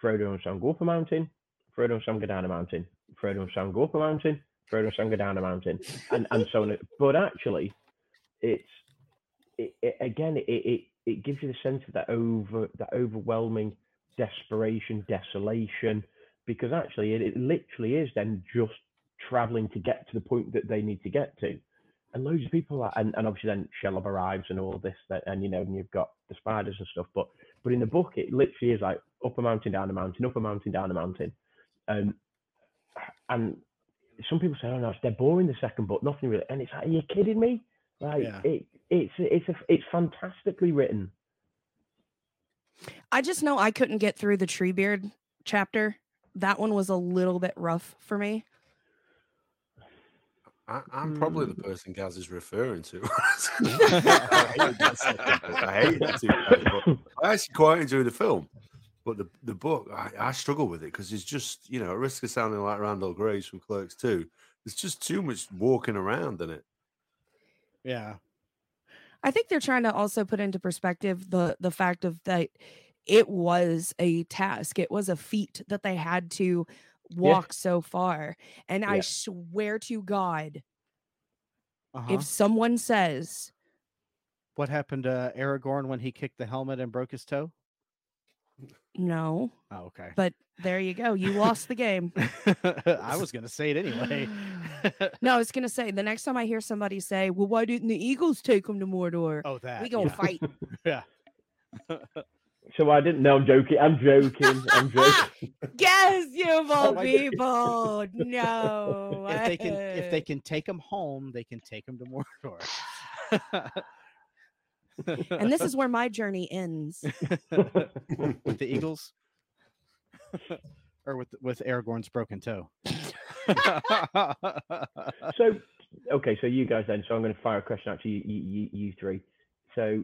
Frodo and Sam go up a mountain, Frodo and Sam go down a mountain. Frodo and Sam go up a mountain. Frodo and Sam go down a mountain, and and so on. But actually, it's it, it, again it, it it gives you the sense of that over that overwhelming desperation, desolation, because actually it, it literally is then just traveling to get to the point that they need to get to. And loads of people are, and, and obviously then Shelob arrives and all this, that, and you know, and you've got the spiders and stuff. But but in the book, it literally is like up a mountain, down a mountain, up a mountain, down a mountain. Um, and some people say, "Oh no, it's dead boring." The second book, nothing really. And it's like, are you kidding me? Like yeah. it, it's it's a, it's fantastically written. I just know I couldn't get through the Treebeard chapter. That one was a little bit rough for me. I, am probably the hmm. person Gaz is referring to. I hate that. I hate that. I actually quite enjoy the film. But the the book, I, I struggle with it because it's just, you know, at risk of sounding like Randall Graves from Clerks 2, there's just too much walking around in it. Yeah. I think they're trying to also put into perspective the the fact of that it was a task. It was a feat that they had to walk yeah. so far. And yeah. I swear to God, uh-huh. if someone says what happened to Aragorn when he kicked the helmet and broke his toe? No. Oh, okay. But there you go. You lost the game. I was going to say it anyway. no, I was going to say the next time I hear somebody say, "Well, why didn't the Eagles take him to Mordor?" Oh, that we gonna yeah. fight. yeah. So I didn't know. I'm joking. I'm joking. I'm joking. yes, you of all people. no. If they can, if they can take them home, they can take them to Mordor and this is where my journey ends. with the Eagles, or with with Aragorn's broken toe. so, okay, so you guys then. So I'm going to fire a question out to you, you, you three. So,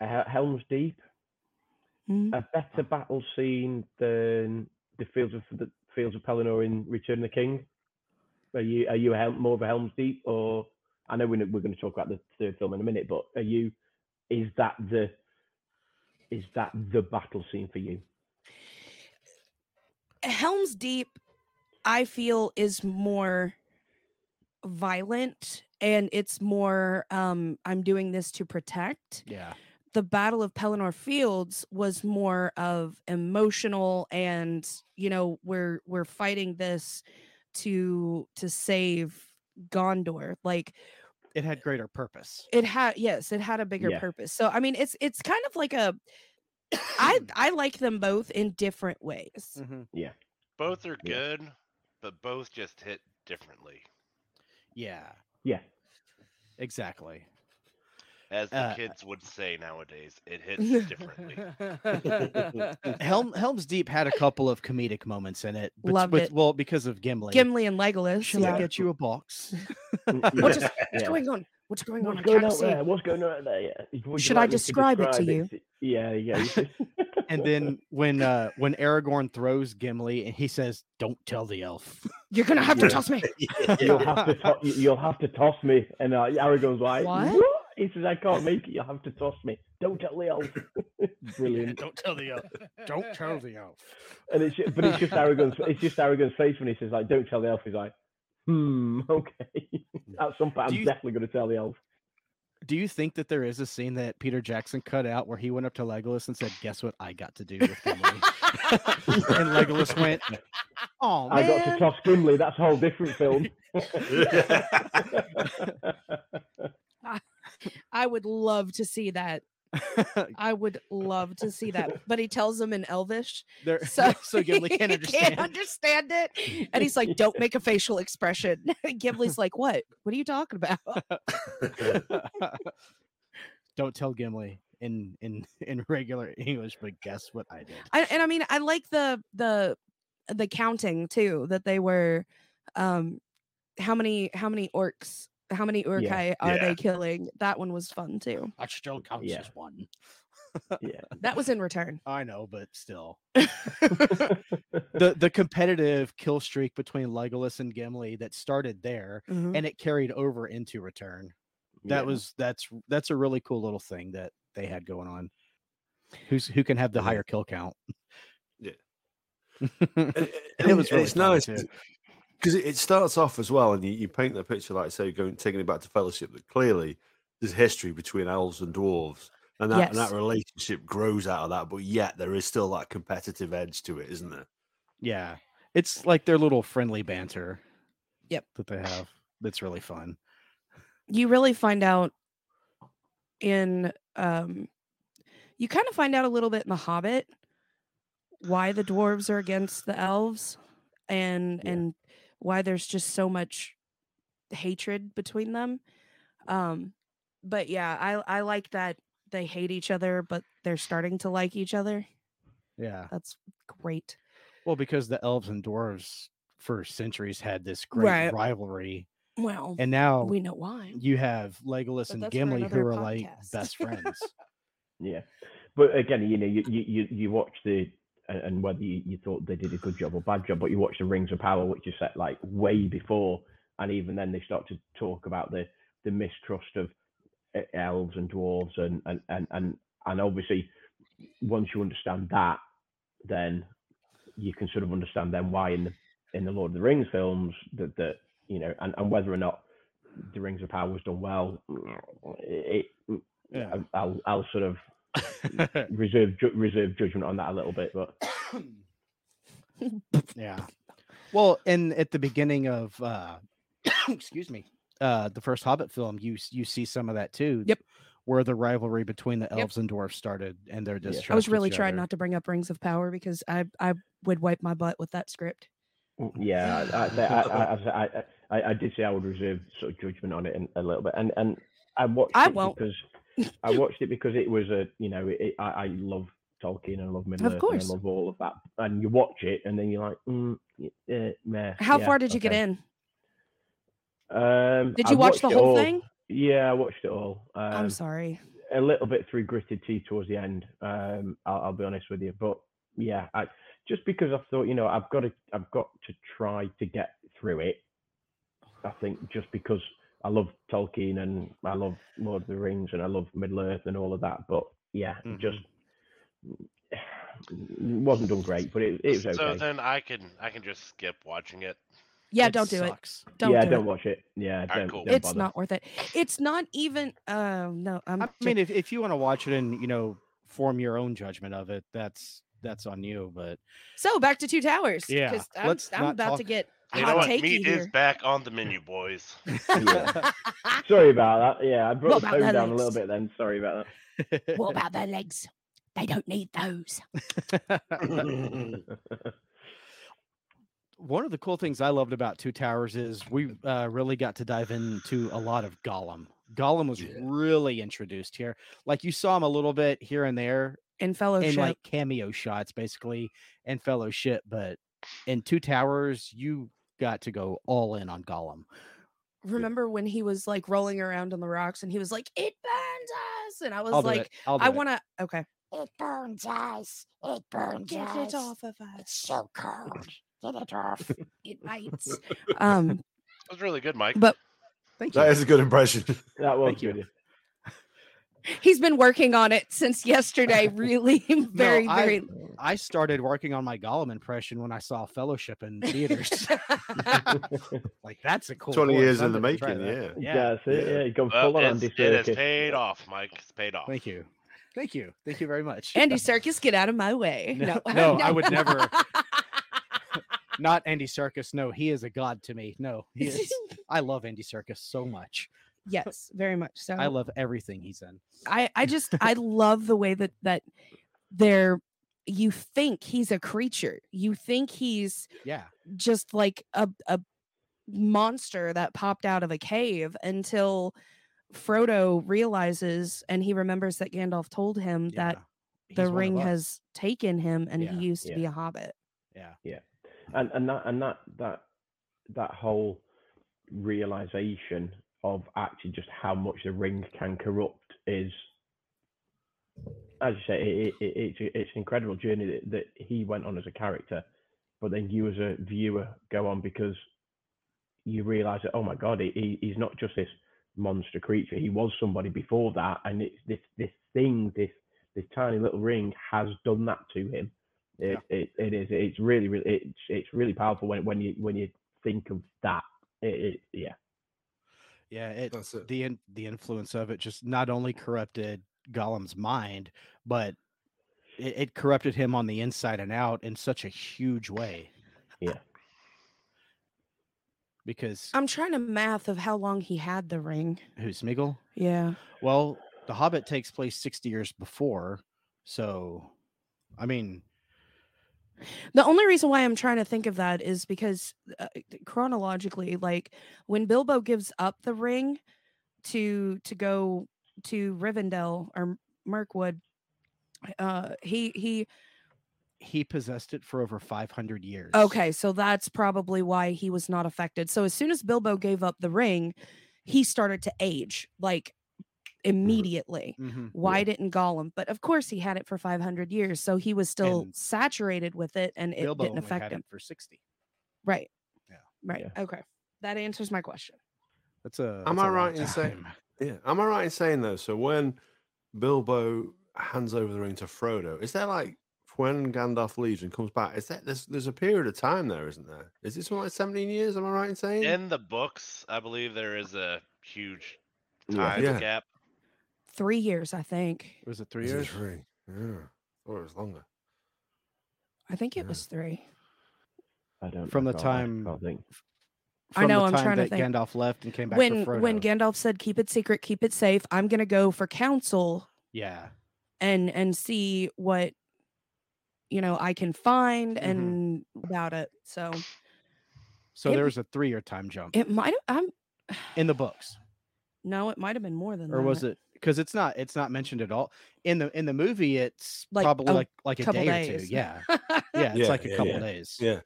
uh, Helm's Deep, mm-hmm. a better battle scene than the fields of the fields of Pelennor in Return of the King. Are you are you a more of a Helm's Deep, or I know we're, we're going to talk about the third film in a minute, but are you is that the is that the battle scene for you? Helm's Deep, I feel, is more violent and it's more um I'm doing this to protect. Yeah. The Battle of Pelennor Fields was more of emotional and you know we're we're fighting this to to save Gondor like It had greater purpose. it had yes it had a bigger Yeah. purpose so I mean it's it's kind of like a I I like them both in different ways Mhm. Both are Yeah. good, but both just hit differently. Yeah, Yeah. exactly. As the Uh, kids would say nowadays, it hits differently. Helm Helm's Deep had a couple of comedic moments in it. but Loved with, it. Well, because of Gimli. Gimli and Legolas Shall I get you a box? What's, Yeah. what's Yeah. going on what's going on What's I going can't on there? What's going on there? Yeah. Would you Should I like me describe it to you? Yeah, yeah. and then when uh when Aragorn throws Gimli and he says, "Don't tell the elf." you're gonna have to toss me you'll have to to- you'll have to toss me. And uh, Aragorn's like, What? He says, I can't make it. You'll have to toss me. Don't tell the elf. Brilliant. Don't tell the elf. Don't tell the elf. And it's ju- but it's just arrogance. it's just Aragorn's face when he says like, don't tell the elf. He's like, hmm, okay. At some point, I'm you- definitely going to tell the elf. Do you think that there is a scene that Peter Jackson cut out where he went up to Legolas and said, "Guess what I got to do with Gimli?" and Legolas went, "Oh I got to man." toss Gimli. That's a whole different film. I would love to see that I would love to see that but he tells them in Elvish There- so so Gimli can't understand. can't understand it and he's like don't make a facial expression Gimli's like what what are you talking about Don't tell Gimli in in in regular English, but guess what I did? I, and I mean, I like the the the counting too that they were, um, how many how many orcs, how many Uruk-hai are Yeah. they killing? That one was fun too. That still counts Yeah. as one. yeah. That was in return. I know, but still, the the competitive kill streak between Legolas and Gimli that started there Mhm. and it carried over into Return. That Yeah. was that's that's a really cool little thing that they had going on. Who's who can have the Yeah. higher kill count? Yeah. and And- it was really it's funny, nice too. Because it, it starts off as well, and you, you paint the picture like I say going taking it back to Fellowship that clearly there's history between elves and dwarves, and that and that relationship grows out of that. But yet there is still that competitive edge to it, isn't there? Yeah, it's like their little friendly banter. Yep. that they have. That's really fun. You really find out in um, you kind of find out a little bit in the Hobbit why the dwarves are against the elves, and Yeah. and why there's just so much hatred between them. Um, but yeah, I I like that they hate each other, but they're starting to like each other. Yeah. That's great. Well, because the elves and dwarves for centuries had this great Right. rivalry, Well, and now we know why. you have Legolas But and Gimli who another are like best friends. Yeah, but again, you know, you you you, you watch the and- whether you, you thought they did a good job or bad job, but you watch the Rings of Power, which is set like way before, and even then they start to talk about the the mistrust of elves and dwarves, and and and and, and obviously once you understand that, then you can sort of understand then why in the in the Lord of the Rings films that that you know, and, and whether or not the Rings of Power was done well, it, it Yeah. I'll I'll sort of reserve ju- reserve judgment on that a little bit, but yeah. Well, and at the beginning of uh excuse me, uh the first Hobbit film, you you see some of that too. Yep. Where the rivalry between the Yep. elves and dwarves started and their Yeah. distrust. I was really each trying not to bring up Rings of Power because I I would wipe my butt with that script. yeah, I, I, I, I, I, I, I did say I would reserve sort of judgment on it in, a little bit, and and I watched I it won't. because I watched it because it was a you know it, I, I love Tolkien and I love Middle Earth and course. I love all of that, and you watch it and then you're like, mm, eh, meh, How yeah, far did you get in? Um, Did I you watch the whole thing? Yeah, I watched it all. Um, I'm sorry. a little bit through gritted teeth towards the end. Um, I'll, I'll be honest with you, but yeah, I just because I thought, you know, I've got to, I've got to try to get through it. I think just because I love Tolkien and I love Lord of the Rings and I love Middle Earth and all of that, but yeah, it just wasn't done great, but it, it was okay. So then I can I can just skip watching it. Yeah, don't do it. Don't yeah, do don't it. watch it. Yeah, don't, cool. don't It's bother. not worth it. It's not even. Uh, no, I'm. I mean, if, if you want to watch it and you know form your own judgment of it, that's that's on you. But so back to Two Towers. Yeah, 'cause I'm, let's I'm not about to get You know what? takey Meat here. is back on the menu, boys. Yeah. Sorry about that. Yeah, I What brought the about tone the down a little bit then. Sorry about that. what about their legs? They don't need those. One of the cool things I loved about Two Towers is we uh, really got to dive into a lot of Gollum. Gollum was Yeah. really introduced here. Like you saw him a little bit here and there In fellowship. in like cameo shots, basically, and fellowship. But in Two Towers, you got to go all in on Gollum. Remember when he was like rolling around on the rocks and he was like, "It burns us," and I was I'll do like, it. I'll do "I it. want to." Okay, It burns us. It burns get us. it off of It's us. so cold. Get it off. It bites. um, That was really good, Mike. but Thank you. That is a good impression. That was Thank you. good. He's been working on it since yesterday. Really, very, I- very. I started working on my Gollum impression when I saw Fellowship in theaters. like that's a cool. 20 voice. years I'm in the making, yeah. Yeah. That's it. yeah. Yeah, you've gone Well, full on it's- Andy it has paid off, Mike. It's paid off. Thank you. Thank you. Thank you very much. Andy Serkis, get out of my way. No, No, no, I would never. Not Andy Serkis. No, he is a god to me. No, he is. I love Andy Serkis so much. Yes, very much so. I love everything he's in. I I just I love the way that that they're you think he's a creature. You think he's Yeah. just like a a monster that popped out of a cave until Frodo realizes and he remembers that Gandalf told him that yeah. the He's one of ring has taken him and Yeah, he used to yeah. be a hobbit. Yeah. Yeah. and and that and that that that whole realization of actually just how much the ring can corrupt is as you say it, it, it, it's it's an incredible journey that, that he went on as a character but then you as a viewer go on because you realize that oh my god he, he, he's not just this monster creature. He was somebody before that and it's this this thing this this tiny little ring has done that to him. It, it, it is it's really really it's it's really powerful when when you when you think of that. It, it yeah Yeah. It, That's it. the in, the influence of it just not only corrupted Gollum's mind, but it, it corrupted him on the inside and out in such a huge way. Yeah. Because I'm trying to math of how long he had the ring. who's Smeagol? Yeah. Well, The Hobbit takes place 60 years before. So, I mean, The only reason why I'm trying to think of that is because uh, chronologically, like when Bilbo gives up the ring to to go to Rivendell or Mirkwood, uh, he he. he possessed it for over 500 years. Okay, so that's probably why he was not affected. So as soon as Bilbo gave up the ring, he started to age like immediately. Mhm. Why didn't Gollum? But of course, he had it for 500 years, so he was still And saturated with it, and it Bilbo didn't affect him. it for 60. Right. Yeah. Right. Okay. That answers my question. That's a. Am that's a I long right in saying- Yeah. Am I right in saying though? So when Bilbo hands over the ring to Frodo, is there like when Gandalf leaves and comes back? Is that there's there's a period of time there, isn't there? Is it something like 17 years? Am I right in saying? In the books, I believe there is a huge time Yeah. gap. Three years, I think. Was it three Is it years? three? Yeah. Or it was longer. I think it Yeah. was three. I don't From I the can't- I time- can't think. I know, the I'm time trying to that think. Gandalf left and came back When to Frodo. when Gandalf said, "Keep it secret, keep it safe," I'm gonna go for counsel yeah. and and see what you know I can find Mhm. and about it. So So It- there was a three year time jump it might have. I'm in the books. no, it might have been more than or that. was it because it's not it's not mentioned at all in the in the movie it's Like probably a like like a couple day or two yeah yeah it's Yeah, like a yeah, couple yeah. days Yeah.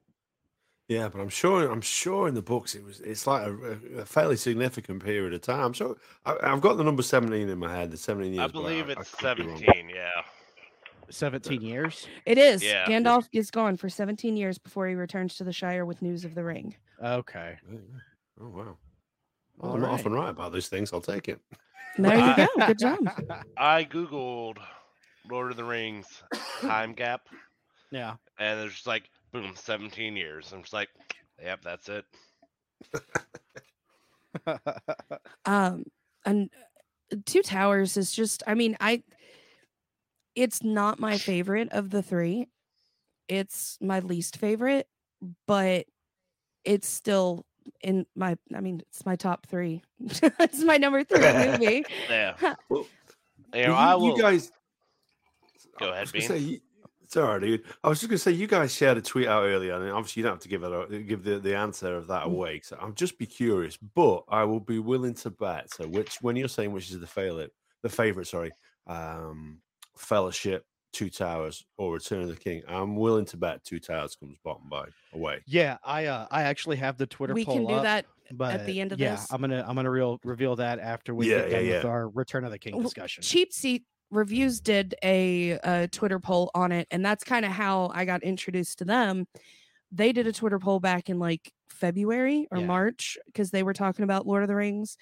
Yeah, but I'm sure I'm sure in the books it was it's like a, a- a fairly significant period of time. So I, I've got the number 17 in my head. The 17 years. I believe I it's could be wrong. 17. Yeah. 17 years It is. Yeah. Gandalf is gone for 17 years before he returns to the Shire with news of the ring. okay Yeah, yeah. Oh wow. Well, I'm not right. often right about these things. I'll take it. There you I- go. Good job. I googled Lord of the Rings time gap, yeah and there's just like boom, 17 years. I'm just like, yep, that's it. um and uh, two towers is just i mean i it's not my favorite of the three it's my least favorite but it's still in my i mean it's my top three it's my number three movie Yeah. Well, You know, you, I you guys. Go ahead, Bean. say, you- it's all right, dude. I was just gonna say you guys shared a tweet out earlier, and obviously you don't have to give it a, give the, the answer of that Mm. away. So I'm just be curious, but I will be willing to bet. So which when you're saying which is the favorite, the favorite, sorry, um, Fellowship, Two Towers, or Return of the King, I'm willing to bet Two Towers comes bottom by away. yeah, I uh, I actually have the Twitter we poll can do up, that but the end of yeah, this. I'm gonna I'm gonna real reveal that after we Yeah, get yeah, done with our Return of the King Well, discussion. cheap seat reviews did a, uh twitter poll on it and that's kind of how i got introduced to them they did a twitter poll back in like february or Yeah. march because they were talking about lord of the rings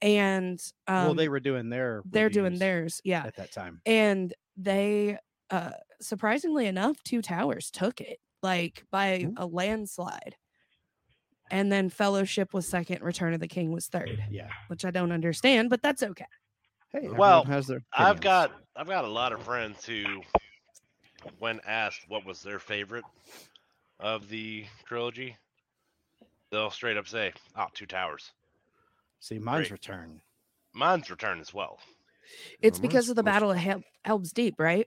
and um, well, they were doing their they're doing theirs yeah at that time. and they uh surprisingly enough two towers took it like by Mhm. a landslide and then fellowship was second return of the king was third Yeah. which i don't understand but that's okay Hey, Well, has their I've got I've got a lot of friends who, when asked what was their favorite of the trilogy, they'll straight up say, "Oh, Two Towers." see mine's great. Return. Mine's Return as well. it's because of the battle of Hel- helm's deep right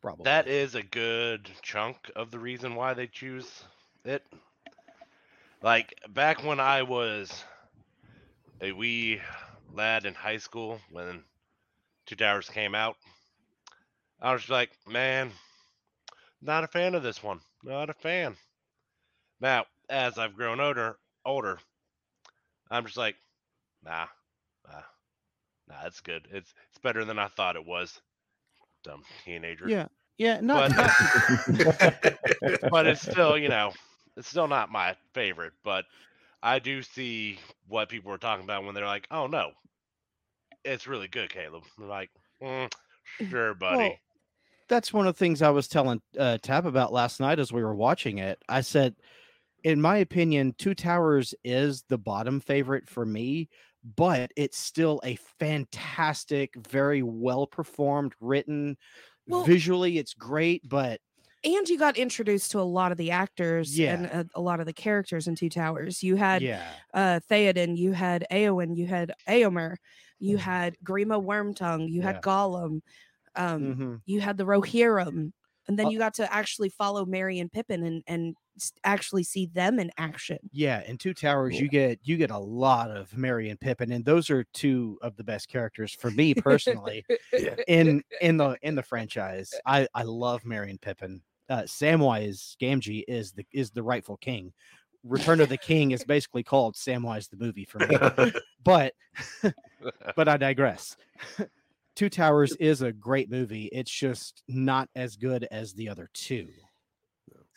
Probably That is a good chunk of the reason why they choose it. Like back when I was a wee lad in high school when Two Towers came out, I was like, man, not a fan of this one. Not a fan. Now, as I've grown older, older, I'm just like, nah, nah, nah. It's good. It's it's better than I thought it was. Dumb teenager Yeah. Yeah. Not, But- but it's still, you know, it's still not my favorite. But I do see what people were talking about when they're like, "Oh no, it's really good, Caleb." I'm like, "Mm, sure, buddy. Well, that's one of the things I was telling uh, Tab about last night as we were watching it. I said, in my opinion, Two Towers is the bottom favorite for me, but it's still a fantastic, very well performed, written. Well- Visually, it's great, but and you got introduced to a lot of the actors and a, a lot of the characters in Two Towers. You had yeah, uh Theoden, you had Eowyn, you had Eomer, you had Grima Wormtongue, you had Gollum, um, mhm. you had the Rohirrim, and then Uh, you got to actually follow Merry and Pippin and and actually see them in action. yeah. In Two Towers, you get you get a lot of Merry and Pippin, and those are two of the best characters for me personally. Yeah. in in the in the franchise. I I love Merry and Pippin. Uh, Samwise Gamgee is the is the rightful king. Return of the King is basically called Samwise the movie for me. But but I digress. Two Towers is a great movie. It's just not as good as the other two.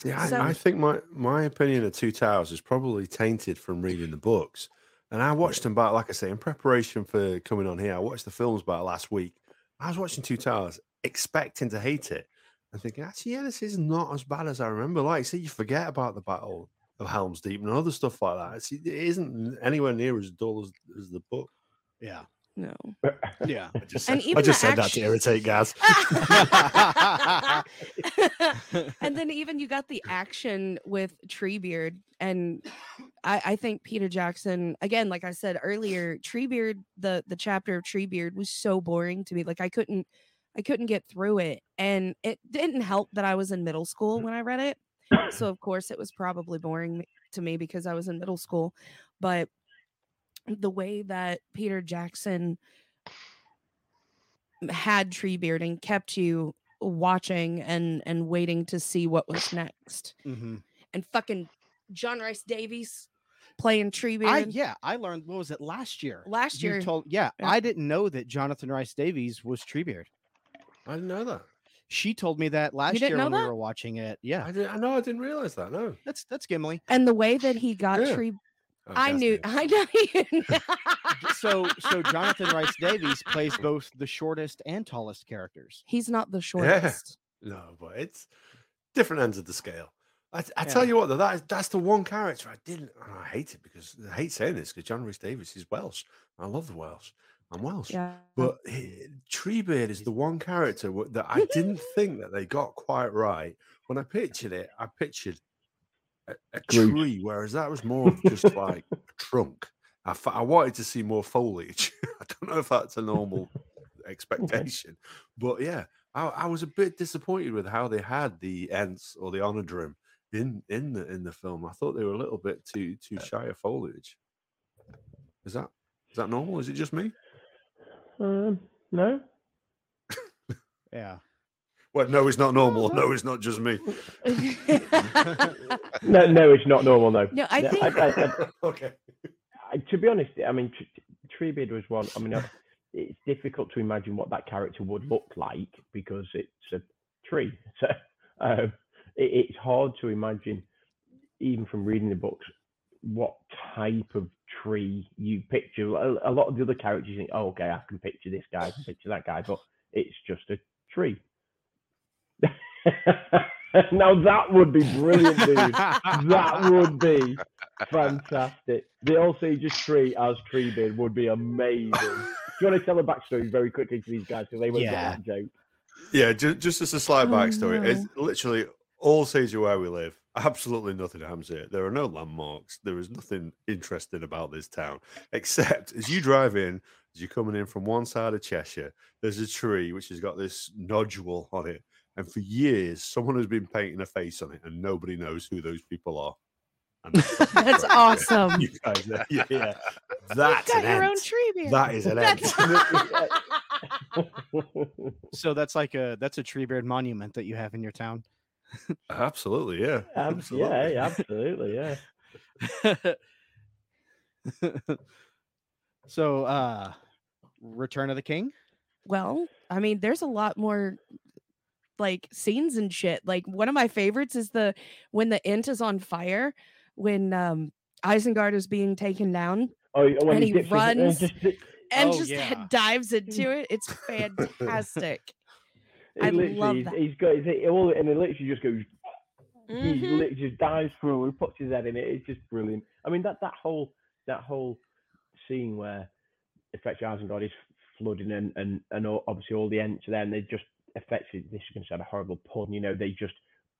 Yeah, So- I, I think my my opinion of Two Towers is probably tainted from reading the books. And I watched them back, like I say, in preparation for coming on here. I watched the films back last week. I was watching Two Towers, expecting to hate it, and thinking, actually, yeah, this is not as bad as I remember. Like, I say, you forget about the Battle of Helm's Deep and other stuff like that. It's, it isn't anywhere near as dull as, as the book. Yeah. No. Yeah. I just And said, I just the said that to irritate Gaz. and then even you got the action with Treebeard, and I, I think Peter Jackson again, like I said earlier, Treebeard, the the chapter of Treebeard was so boring to me. Like I couldn't, I couldn't get through it, and it didn't help that I was in middle school when I read it. So of course it was probably boring to me because I was in middle school, but the way that Peter Jackson had Treebeard and kept you watching and and waiting to see what was next. Mhm. And fucking John Rhys-Davies playing I Treebeard. yeah, I learned what was it last year? Last You year. told yeah, Yeah. I didn't know that Jonathan Rhys-Davies was Treebeard. I didn't know that. She told me that last year know when we were watching it. Yeah, I, did, I know I didn't realize that. No. that's that's Gimli. And the way that he got Yeah. Tree Oh, I knew knew. I know So so Jonathan Rhys-Davies plays both the shortest and tallest characters. He's not the shortest. No, but it's different ends of the scale. I, I tell you what, though, that is, that's the one character I didn't. and I hate it because I hate saying this because John Rhys-Davies is Welsh. I love the Welsh. I'm Welsh. Yeah. But he, Treebeard is the one character that I didn't think that they got quite right. When I pictured it, I pictured a, a tree, whereas that was more of just like a trunk. I, f- I wanted to see more foliage. I don't know if that's a normal expectation, but yeah, I, I was a bit disappointed with how they had the Ents or the Onodrim in in the in the film. I thought they were a little bit too too shy of foliage. Is that is that normal? Is it just me? Um, no. Yeah. Well, no, it's not normal. No, it's not just me. No, no, it's not normal. No. no, I think I, I, okay. I, to be honest, I mean, Tr- Treebeard was one. I mean, it's difficult to imagine what that character would look like because it's a tree. So um, it, it's hard to imagine, even from reading the books, what type of tree you picture. A, a lot of the other characters, think, oh, okay, I can picture this guy, I can picture that guy, but it's just a tree. now that would be brilliant, dude. That would be fantastic. The old just tree as Treebeard would be amazing. Do you want to tell a backstory very quickly to these guys because they won't Yeah. get that joke? Yeah, just, just as a slight Oh, backstory, it's literally all Sage where we live. Absolutely nothing happens here. There are no landmarks. There is nothing interesting about this town, except as you drive in, as you're coming in from one side of Cheshire, there's a tree which has got this nodule on it. And for years, someone has been painting a face on it, and nobody knows who those people are. And that's that's awesome. You guys, are- yeah, yeah. That's Got an your own Ent. tree beard. That is an Ent. That's So that's like a that's a Treebeard monument that you have in your town. Absolutely, yeah. Ab- Absolutely. yeah, yeah, absolutely, yeah. so uh Return of the King? well, I mean, there's a lot more like scenes and shit. Like one of my favorites is the when the Ent is on fire, when um Isengard is being taken down Oh, when And he dips his- runs. just, and Oh, just yeah. dives into it. It's fantastic. I love that. He's got his, it all, and it literally just goes. He Mhm. literally just dives through and puts his head in it. It's just brilliant. I mean, that that whole that whole scene where effectively Isengard is flooding and and and obviously all the ents are there, and they just effectively this is going to sound a horrible pun. You know, they just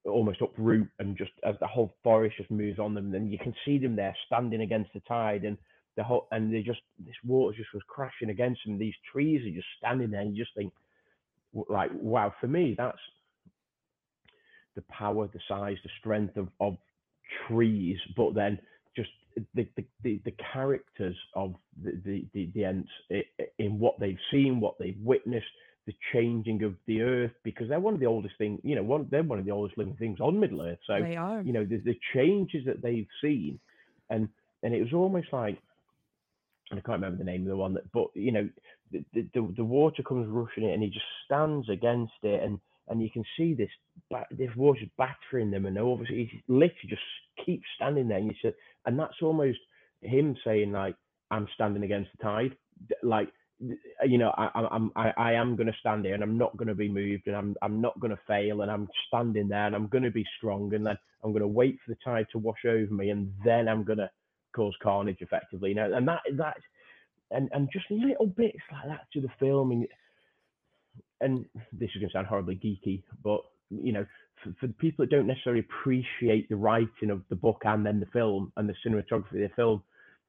almost uproot and just as the whole forest just moves on them, then you can see them there standing against the tide and the whole and they just this water just was crashing against them. These trees are just standing there, and you just think like wow. For me, that's the power, the size, the strength of of trees, but then just the the, the, the characters of the the the, the in what they've seen, what they've witnessed, the changing of the earth, because they're one of the oldest things. You know, one they're one of the oldest living things on Middle Earth. So they are. you know the, the changes that they've seen and and it was almost like and I can't remember the name of the one that but you know the the, the, water comes rushing in and he just stands against it and and you can see this this water's battering them and obviously he literally just keeps standing there and you said and that's almost him saying like I'm standing against the tide like you know I, I'm I, I am going to stand here and I'm not going to be moved and I'm I'm not going to fail and I'm standing there and I'm going to be strong and then I'm going to wait for the tide to wash over me and then I'm going to cause carnage effectively you know and that that and and just little bits like that to the film and and this is going to sound horribly geeky but you know for, for the people that don't necessarily appreciate the writing of the book and then the film and the cinematography of the film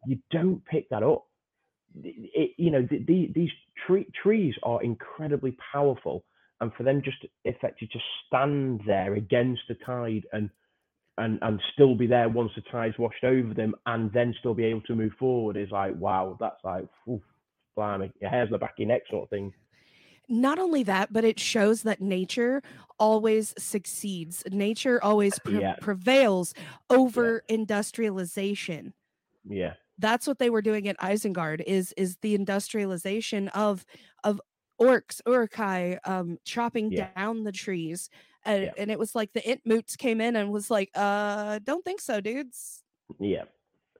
you don't pick that up it, you know the, the, these tree, trees are incredibly powerful and for them just effectively to stand there against the tide and and and still be there once the tide's washed over them and then still be able to move forward is like wow that's like oof, blimey your hair's the back of your neck sort of thing Not only that, but it shows that nature always succeeds. Nature always pre- Yeah. prevails over industrialization. yeah that's what they were doing at Isengard is is the industrialization of of orcs, Uruk-hai, um, chopping Yeah. down the trees. And, Yeah. and it was like the Entmoots came in and was like, uh, don't think so, dudes. yeah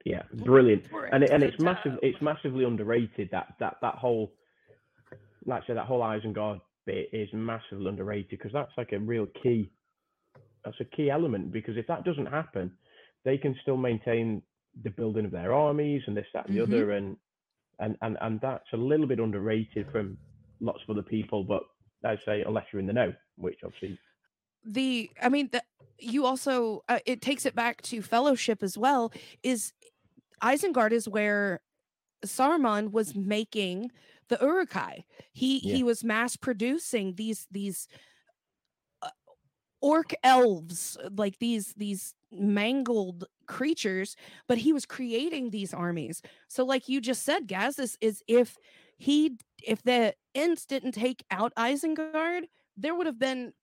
yeah brilliant and it it, and it's massive it's massively underrated that that that whole like I said that whole Isengard bit is massively underrated because that's like a real key that's a key element because if that doesn't happen, they can still maintain the building of their armies and this, that, and the Mhm. other, and and and and that's a little bit underrated from lots of other people. But I'd say unless you're in the know, which obviously the i mean the, you also uh, it takes it back to fellowship as well is isengard is where saruman was making the Uruk-hai he Yeah. he was mass producing these these uh, orc elves like these these mangled creatures but he was creating these armies so like you just said gaz this is if he if the ents didn't take out isengard there would have been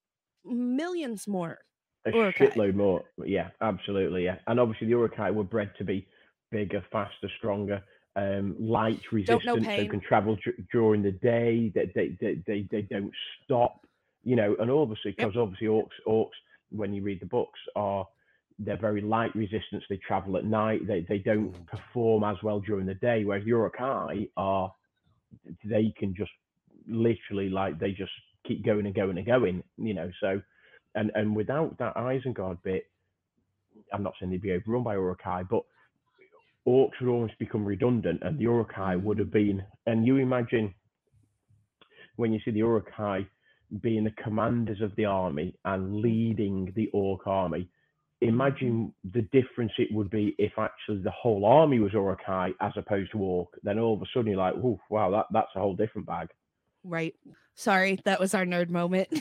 millions more a Uruk-hai. shitload more. Yeah, absolutely. Yeah, and obviously the Uruk-hai were bred to be bigger, faster, stronger, um, light resistant, so can travel dur- during the day. They, they they they they don't stop. You know, and obviously because obviously orcs orcs when you read the books are they're very light resistance. They travel at night. They they don't Mm. perform as well during the day. Whereas Uruk-hai are they can just literally like they just keep going and going and going. You know, so and and without that Isengard bit, I'm not saying they'd be overrun by Uruk-hai, but orcs would almost become redundant, and the Uruk-hai would have been. And you imagine when you see the Uruk-hai being the commanders of the army and leading the orc army. Imagine the difference it would be if actually the whole army was Uruk-hai as opposed to orc. Then all of a sudden you're like, "Ooh, wow, that, that's a whole different bag." Right. Sorry, that was our nerd moment.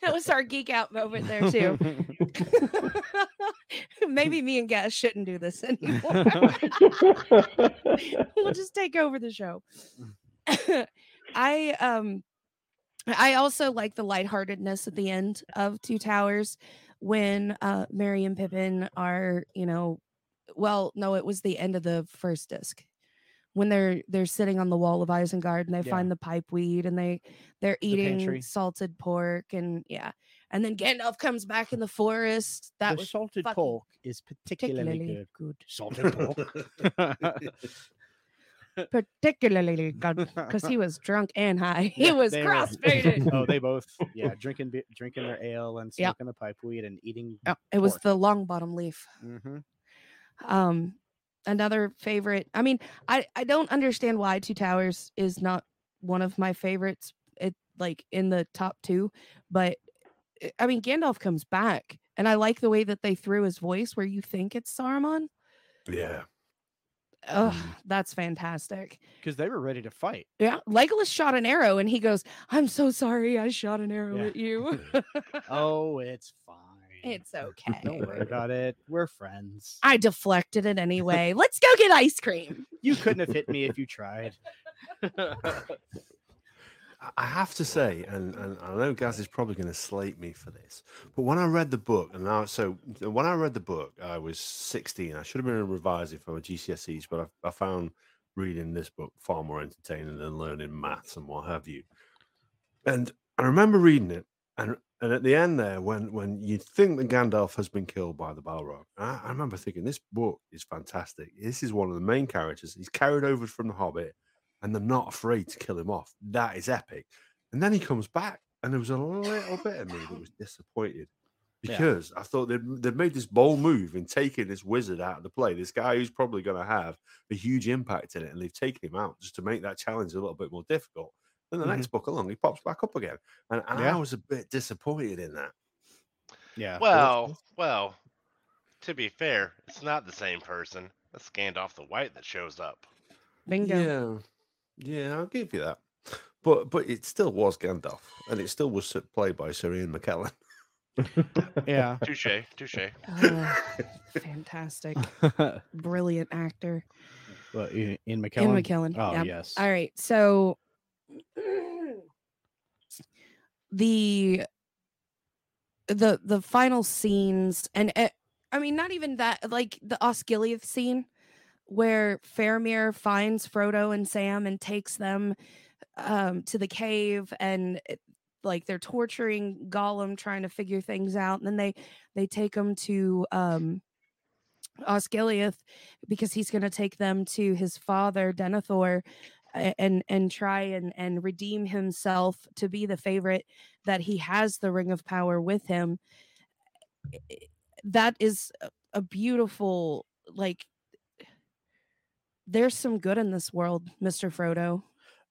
that was our geek out moment there too. Maybe me and Gaz shouldn't do this anymore. we'll just take over the show. I um I also like the lightheartedness at the end of Two Towers when uh Merry and Pippin are, you know, well, no, it was the end of the first disc. When they're they're sitting on the wall of Isengard and they Yeah. find the pipe weed and they they're eating pantry. salted pork and yeah. And then Gandalf comes back in the forest. That the was salted fucking pork is particularly, particularly good. good. Salted pork. Particularly good because he was drunk and high. He Yeah, was they were- crossfaded. oh, they both, yeah, drinking drinking their ale and Yeah. smoking the pipe weed and eating. Yeah, it was the long bottom leaf. Mhm. Um, another favorite. I mean, I I don't understand why Two Towers is not one of my favorites. It like in the top two, but I- I mean Gandalf comes back, and I like the way that they threw his voice where you think it's Saruman. yeah. Mm. that's fantastic. because they were ready to fight. Yeah, Legolas shot an arrow, and he goes, "I'm so sorry, I shot an arrow Yeah. at you." Oh, it's fine. it's okay. Don't worry about it. We're friends. I deflected it anyway. Let's go get ice cream. You couldn't have hit me if you tried. I- have to say, and, and I know Gaz is probably going to slate me for this, but when I read the book, and now, so when I read the book, I was 16. I should have been revising for my GCSEs, but I, I found reading this book far more entertaining than learning maths and what have you. And I remember reading it, and and at the end there, when when you think that Gandalf has been killed by the Balrog, I, I remember thinking this book is fantastic. This is one of the main characters. He's carried over from the Hobbit, and they're not afraid to kill him off. That is epic. And then he comes back, and there was a little bit of me that was disappointed Yeah. because I thought they'd, they'd made this bold move in taking this wizard out of the play. This guy who's probably going to have a huge impact in it, and they've taken him out just to make that challenge a little bit more difficult. Then the Mhm. next book along, he pops back up again, and, and Yeah. I was a bit disappointed in that. Yeah. Well, well, to be fair, it's not the same person. That's Gandalf the White that shows up. Bingo. Yeah, yeah, I'll give you that. But but it still was Gandalf, and it still was played by Sir Ian McKellen. Yeah. Touche, touche. Oh, fantastic. Brilliant actor. Well, in, in Ian McKellen. McKellen. Oh yep. yes. All right. So the the the final scenes and uh, I mean not even that like the Osgiliath scene where Faramir finds Frodo and Sam and takes them um to the cave and it- like they're torturing Gollum trying to figure things out and then they they take him to um Osgiliath because he's going to take them to his father Denethor and and try and and redeem himself to be the favorite that he has the ring of power with him. That is a beautiful like there's some good in this world mr frodo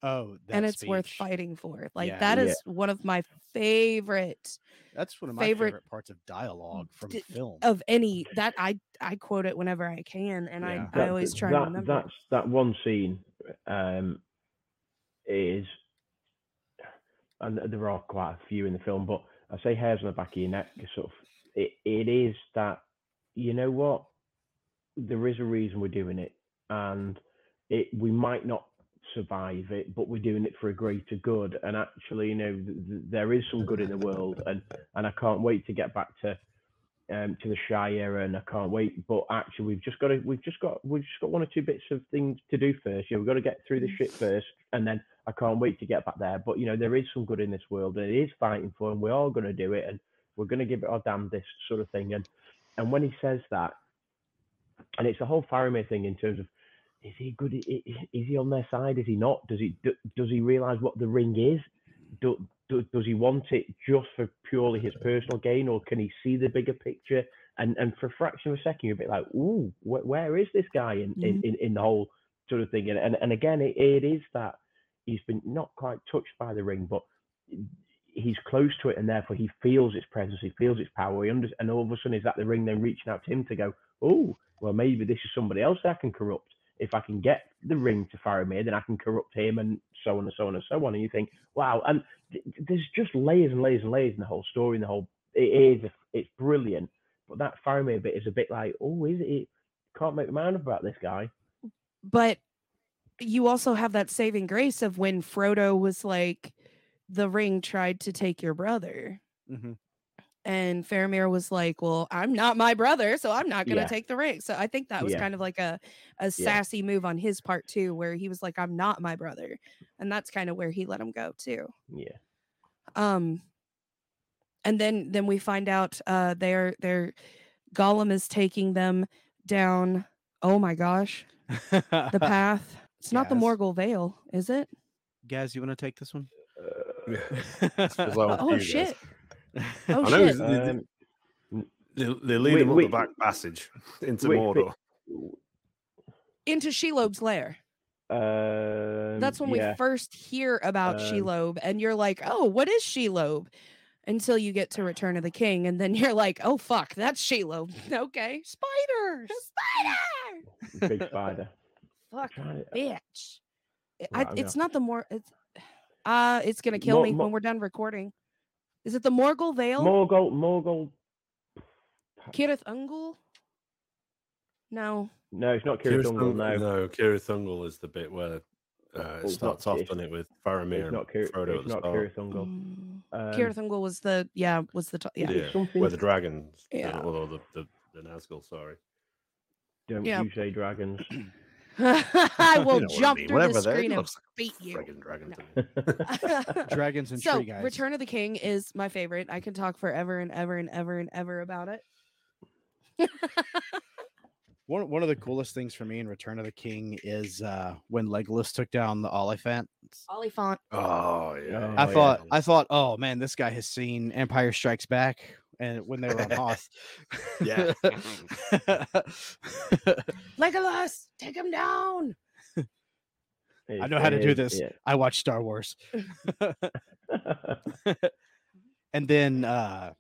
Oh, that and it's worth fighting for like Yeah. that Yeah. one of my favorite That's one of my favorite- favorite, parts of dialogue from D- film. of any that i i quote it whenever i can and Yeah. i i always try that, and remember. That's that one scene um, is, and there are quite a few in the film, but I say hairs on the back of your neck. Sort of, it, it is that you know what, there is a reason we're doing it, and it we might not survive it, but we're doing it for a greater good. And actually, you know, th- th- there is some good in the world, and and I can't wait to get back to um, to the Shire, and I can't wait. But actually, we've just got to, we've just got, we've just got one or two bits of things to do first. You know, we've got to get through the shit first, and then I can't wait to get back there. But you know, there is some good in this world, and it is fighting for, and we're all going to do it, and we're going to give it our damnedest, sort of thing. And and when he says that, and it's a whole Faramir thing in terms of. Is he good? Is he on their side? Is he not? Does he do, does he realize what the ring is? Do, do, does he want it just for purely his personal gain, or can he see the bigger picture? And and for a fraction of a second, you're a bit like, ooh, wh- where is this guy in, in, mm-hmm. in, in the whole sort of thing? And and, and again, it, it is that he's been not quite touched by the ring, but he's close to it, and therefore he feels its presence, he feels its power. He under, and all of a sudden, is that the ring then reaching out to him to go, oh, well, maybe this is somebody else I can corrupt. If I can get the ring to Faramir, then I can corrupt him, and so on and so on and so on. And you think, wow, and th- there's just layers and layers and layers in the whole story, and the whole it is it's brilliant. But that Faramir bit is a bit like, oh, is it? Can't make my mind up about this guy. but you also have that saving grace of when Frodo was like, the ring tried to take your brother. hmm And Faramir was like, Well, I'm not my brother, so I'm not gonna Yeah. take the ring. So I think that was Yeah. kind of like a, a sassy move on his part too, where he was like, I'm not my brother. And that's kind of where he let him go too. Yeah, Um and then then we find out uh they're they're Gollum is taking them down. Oh my gosh, the path. It's not the Morgul Vale, is it? Gaz, you want to take this one? Yeah. Feels like one for Oh you guys. shit. Oh I know shit. it's- they, um, they, they lead wait, him up wait. the back passage into Wait, Mordor. Into Shelob's lair. um, That's when yeah. we first hear about Um, Shelob, and you're like, "Oh, what is Shelob?" Until you get to Return of the King, and then you're like, "Oh fuck, that's Shelob." okay, spiders, spider, big spider. fuck, bitch. Right, I'm it's not the more. It's uh, it's gonna kill Mo- me mo- when we're done recording. Is it the Morgul Vale? Morgul, Morgul. Cirith Ungol? No. No, it's not Kira Cirith Dungle. Ungol- No, no, Cirith Ungol is the bit where uh, it it's starts off, it's- doesn't it, with Faramir it's and not Kira. Frodo at It's the not start. Kira Dungle. Mm, Um, Cirith Ungol was the yeah was the top yeah. Yeah, something- where the dragons, Yeah. yeah. although the, the, the Nazgul, sorry. Don't Yeah. you say dragons? I will You know what I jump mean, through whatever the screen and looks beat like you. friggin' dragon No. Dragons and so tree guys. Return of the King is my favorite. I can talk forever and ever and ever and ever about it. One one of the coolest things for me in Return of the King is uh, when Legolas took down the Oliphaunt. Oliphaunt. Oh, yeah. I Oh, yeah. thought I thought, oh man, this guy has seen Empire Strikes Back, and when they were on Hoth. Yeah. Legolas, take him down. I know how to do this. I watch Star Wars, and then uh,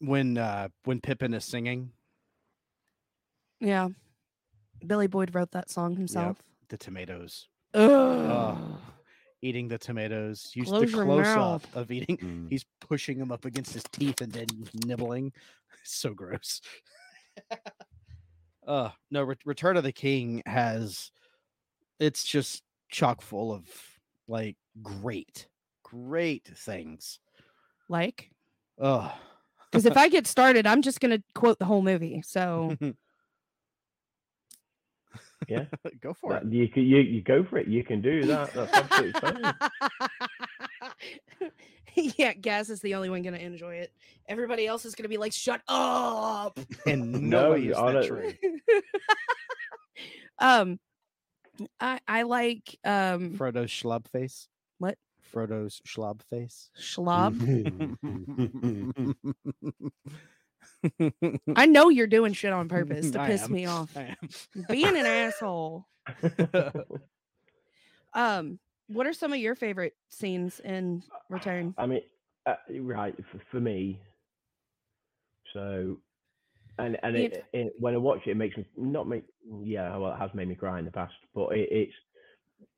when uh, when Pippin is singing Yeah. Billy Boyd wrote that song himself. the tomatoes, Ugh. Eating the tomatoes, use Close the close up of eating. Mm. He's pushing them up against his teeth and then nibbling. So gross. uh no, Ret- Return of the King has it's just chock full of like great, great things. Like, Oh, because if I get started, I'm just gonna quote the whole movie. So Yeah. go for it. You, you you go for it. You can do that. That's absolutely fine. yeah, Gaz is the only one gonna enjoy it. Everybody else is gonna be like, "Shut up." And No, no, use on that it. tree. um, I I like um Frodo's schlub face. What? Frodo's schlob face. Schlob. I know you're doing shit on purpose to I piss am. me off. I am. Being an asshole. Um, what are some of your favorite scenes in Return? I mean, uh, right for, for me. So, and and Yeah. it, it, when I watch it, it makes me not make. Yeah, well, it has made me cry in the past, but it, it's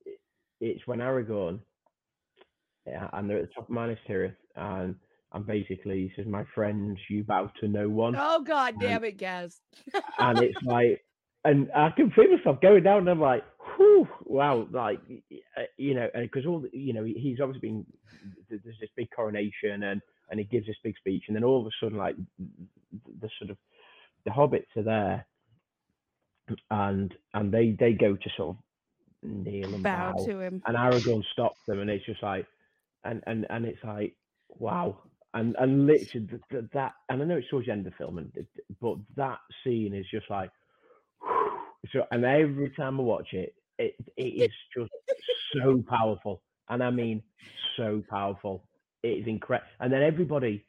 it, it's when Aragorn, yeah, and they're at the top of Minas Tirith, and and basically he says, "My friends, you bow to no one," Oh god damn damn it, Gaz. and it's like, and I can feel myself going down, and I'm like, whew, wow, like, uh, you know, because all, the, you know, he's obviously been, there's this big coronation, and and he gives this big speech, and then all of a sudden, like, th- the sort of, the hobbits are there, and and they they go to sort of kneel and Bow bow, to him. and Aragorn stops them, and it's just like, and and and it's like, wow, and and literally th- th- that, and I know it's towards the end of the film, and but that scene is just like, so, and every time I watch it, it it is just so powerful, and I mean so powerful. It is incredible, and then everybody,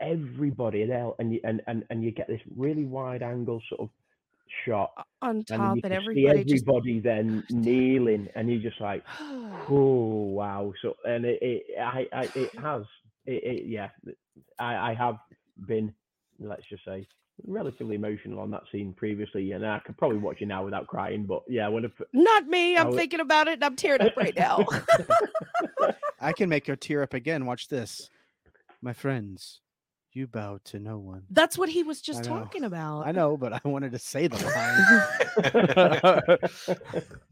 everybody, and and you and and and you get this really wide angle sort of shot, On and top, you and can see everybody just then kneeling, and you're just like. Oh wow! So and it, it I, I it has it, it yeah I I have been let's just say relatively emotional on that scene previously, and I could probably watch it now without crying. But yeah, I would have. Not me. I'm would- thinking about it and I'm tearing up right now. I can make her tear up again. Watch this. My friends, you bow to no one. That's what he was just talking about. I know, but I wanted to say the line.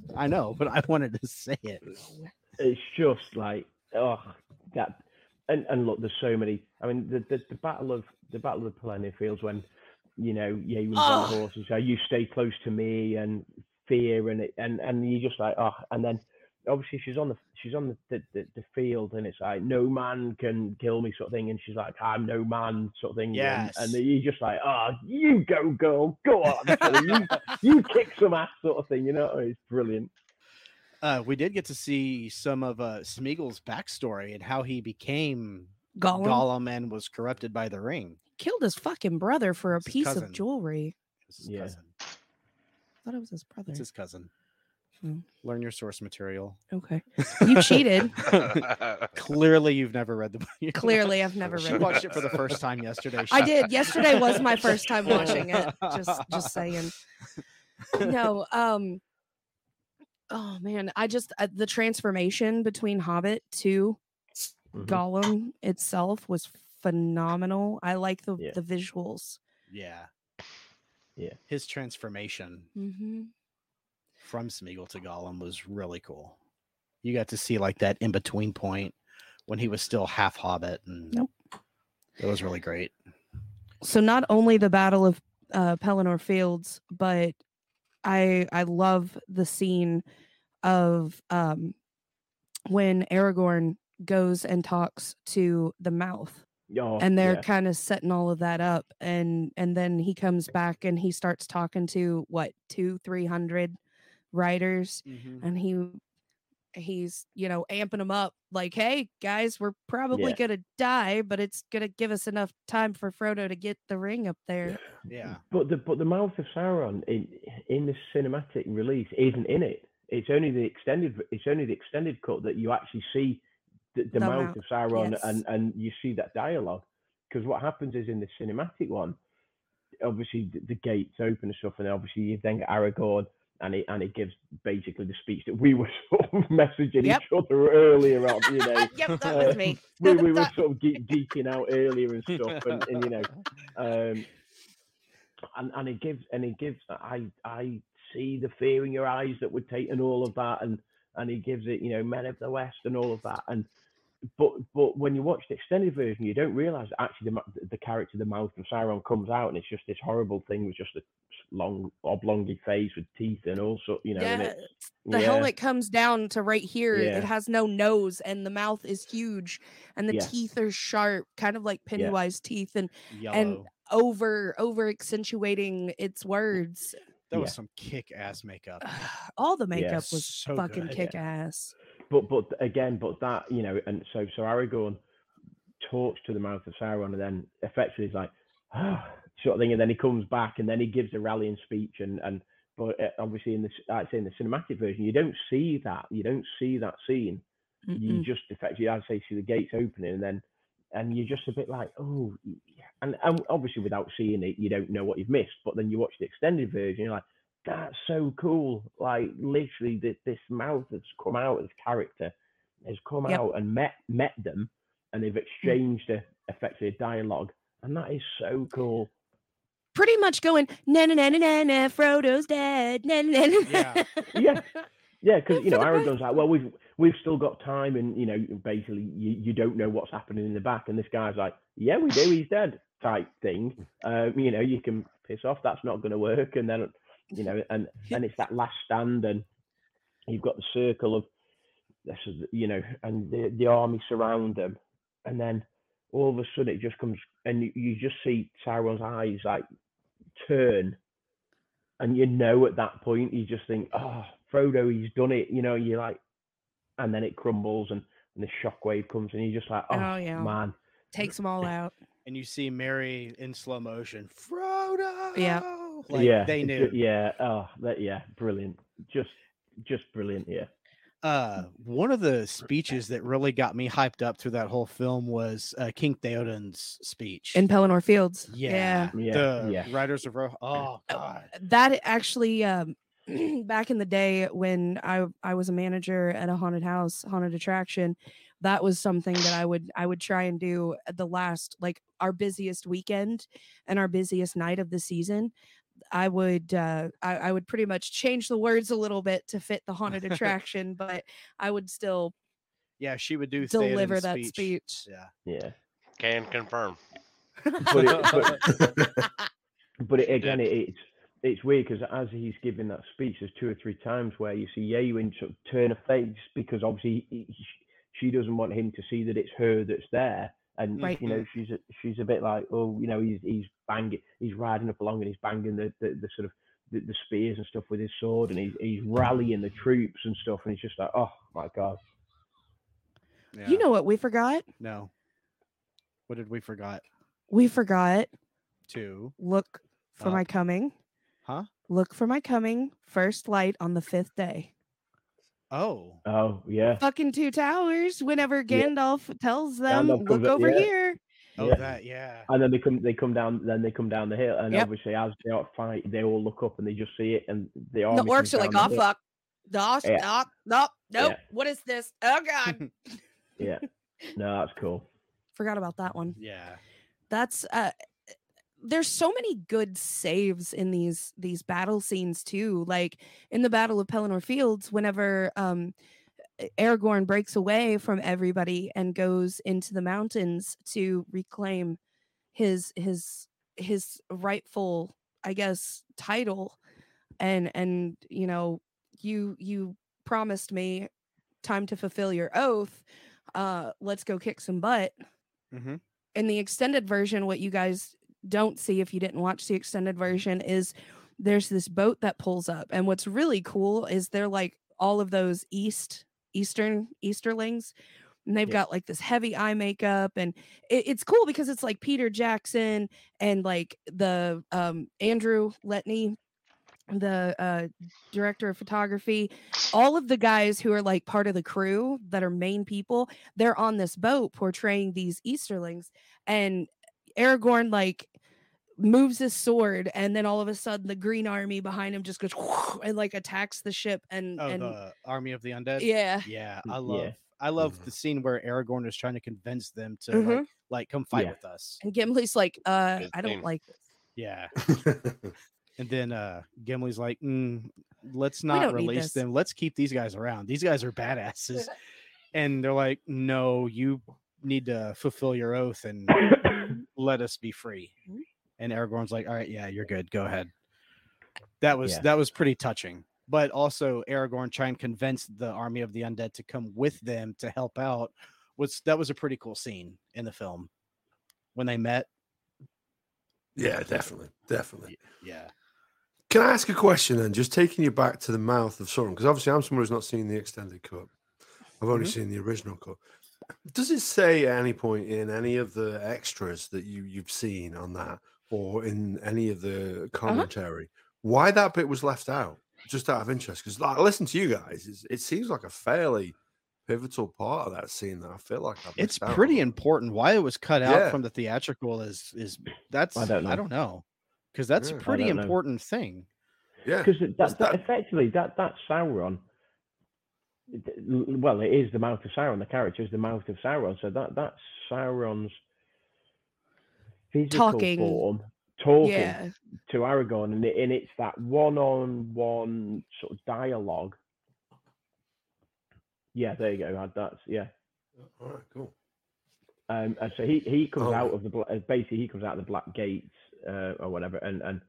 I know, but I wanted to say it. it's just like oh that and and look there's so many i mean the the, the battle of the battle of the Pelennor fields when you know yeah you Oh. the horse you stay close to me and fear and it and and you just like oh and then obviously she's on the she's on the, the, the, the field and it's like no man can kill me sort of thing and she's like i'm no man sort of thing Yes. and, and you just like oh you go girl go on you, you kick some ass sort of thing you know it's brilliant Uh, we did get to see some of uh, Smeagol's backstory and how he became Gollum, Gollum and was corrupted by the ring. killed his fucking brother for a his piece cousin. of jewelry. It was his Yeah. cousin. thought it was his brother. It's his cousin. Hmm. Learn your source material. Okay. You cheated. Clearly, you've never read the book. Clearly, I've never She read watched it. it for the first time yesterday. I did. Yesterday was my first time watching it. Just just saying. No, um Oh man, I just uh, the transformation between Hobbit to Mhm. Gollum itself was phenomenal. I like the Yeah. the visuals. Yeah. Yeah. His transformation hmm from Smeagol to Gollum was really cool. You got to see like that in between point when he was still half Hobbit, and Yep. it was really great. So not only the Battle of uh, Pelennor Fields, but I I love the scene of um when Aragorn goes and talks to the mouth Oh, and they're yeah. kind of setting all of that up and and then he comes back and he starts talking to what two three hundred writers and he he's you know amping them up like hey guys we're probably Yeah. gonna die but it's gonna give us enough time for frodo to get the ring up there Yeah. But the but the mouth of Sauron in in the cinematic release isn't in it. It's only the extended. It's only the extended cut that you actually see the, the, The mouth mouth, of Sauron yes. and and you see that dialogue. Because what happens is in the cinematic one, obviously the, the gates open and stuff, and obviously you then get Aragorn. And it, and it gives basically the speech that we were sort of messaging Yep. each other earlier on, you know. yep that was me we, we were sort of geek, geeking out earlier and stuff, and, and you know, um, and and it gives and it gives I I see the fear in your eyes that would take and all of that, and and he gives it you know men of the west and all of that, and but but when you watch the extended version, you don't realize that actually the the character, the mouth of Sauron, comes out, and it's just this horrible thing with just a long oblongy face with teeth and all sort, you know, and yeah it's the yeah, helmet comes down to right here Yeah. it has no nose and the mouth is huge and the Yeah. teeth are sharp kind of like pennywise teeth and Yellow. over over accentuating its words that was some kick ass makeup. all the makeup was So fucking kick ass but but again, but that you know, and so so Aragorn talks to the mouth of Sauron, and then effectively is like, ah, sort of thing, and then he comes back, and then he gives a rallying speech, and and but uh, obviously in the I'd say in the cinematic version, you don't see that, you don't see that scene. You Mm-mm. just effectively, I'd say, see the gates opening, and then and you're just a bit like, oh, yeah. and and obviously without seeing it, you don't know what you've missed. But then you watch the extended version, you're like, that's so cool. Like literally, this, this mouth that's come out, this character has come Yep. out and met met them, and they've exchanged a effectively a dialogue, and that is so cool. Pretty much going na na na na na na. Frodo's dead. Na na na. na, Yeah. Yeah. Yeah, because you know For Aragorn's like, well, we've we've still got time, and you know, basically, you, you don't know what's happening in the back, and this guy's like, yeah, we do, he's dead, type thing. Um, you know, you can piss off, that's not going to work, and then you know, and and it's that last stand, and you've got the circle of this, is, you know, and the the army surround them, and then all of a sudden it just comes, and you, you just see Sauron's eyes like turn and you know at that point you just think, oh, Frodo, he's done it. You know, you're like, and then it crumbles and, and the shockwave comes and you're just like, oh, Oh, yeah. man, Takes them all out. And you see Merry in slow motion. Frodo. Like, yeah, They knew. yeah, oh, that, yeah, brilliant, just, just brilliant. Yeah, Uh, one of the speeches that really got me hyped up through that whole film was uh, King Theoden's speech. In Pelennor Fields. yeah, Yeah, the yeah. Riders of Ro- Oh God. that actually um back in the day when I I was a manager at a haunted house, haunted attraction, that was something that I would I would try and do at the last like our busiest weekend and our busiest night of the season. I would uh I, I would pretty much change the words a little bit to fit the haunted attraction, but I would still Yeah, she would do deliver that speech. Yeah. yeah. Can confirm. But it, but, but it, again, did. it, it's it's weird because as he's giving that speech, there's two or three times where you see Eowyn sort of turn a face because obviously he, he- she doesn't want him to see that it's her that's there, and Right. you know she's a, she's a bit like, oh, you know, he's he's banging, he's riding up along and he's banging the the, the sort of the, the spears and stuff with his sword, and he's he's rallying the troops and stuff, and he's just like, oh my god, yeah. You know what we forgot? No. What did we forgot We forgot to? look for Uh, my coming. Huh? Look for my coming. First light on the fifth day. Oh. oh yeah, fucking two towers whenever Yeah. Gandalf tells them Gandalf look over yeah. here Oh, Yeah. that. Yeah. And then they come, they come down, then they come down the hill, and Yep. obviously as they are fight, they all look up and they just see it, and the the orcs are like oh fuck no Yeah. stop nope Yeah. what is this oh god Yeah, no, that's cool. forgot about that one Yeah. that's uh there's so many good saves in these these battle scenes too like in the battle of pelennor fields whenever um aragorn breaks away from everybody and goes into the mountains to reclaim his his his rightful i guess title and and you know you you promised me time to fulfill your oath uh let's go kick some butt Mm-hmm. in the extended version, what you guys don't see if you didn't watch the extended version is there's this boat that pulls up. And what's really cool is they're like all of those East, Eastern Easterlings. And they've Yeah. got like this heavy eye makeup. And it, it's cool because it's like Peter Jackson and like the um, Andrew Lesnie, the uh, director of photography, all of the guys who are like part of the crew that are main people, they're on this boat portraying these Easterlings. And Aragorn like moves his sword, and then all of a sudden the Green Army behind him just goes and like attacks the ship. And Oh, and the Army of the Undead. yeah, Yeah, Mm, I yeah. love I love Mhm. the scene where Aragorn is trying to convince them to Mhm. like like come fight Yeah. with us. and Gimli's like, uh, Good I don't thing. like this. Yeah. And then uh Gimli's like, mm, let's not release them. Let's keep these guys around. These guys are badasses. and they're like, no, you need to fulfill your oath and let us be free. And Aragorn's like, all right, yeah, you're good. Go ahead. That was Yeah. that was pretty touching. But also Aragorn trying to convince the army of the undead to come with them to help out was that was a pretty cool scene in the film when they met. yeah, definitely, definitely. Yeah. Can I ask a question then? Just taking you back to the mouth of Sauron, because obviously I'm someone who's not seen the extended cut. I've only Mhm. seen the original cut. Does it say at any point in any of the extras that you you've seen on that, or in any of the uh-huh. commentary, why that bit was left out? Just out of interest, because like, I listen to you guys, it's, it seems like a fairly pivotal part of that scene that I feel like I've It's missed out pretty important. Why it was cut out Yeah. from the theatrical is is that's I don't I know. don't know because that's Yeah. a I pretty don't know. important thing. Yeah, because that, that, that? effectively that that Sauron. Well, it is the mouth of Sauron. The character is the mouth of Sauron. So that that's Sauron's physical Talking. form talking Yeah. to Aragorn, and, it, and it's that one-on-one sort of dialogue. Yeah, there you go. That's yeah. All right, cool. Um, and so he he comes Oh. out of the bla- uh, basically he comes out of the black gates uh, or whatever, and and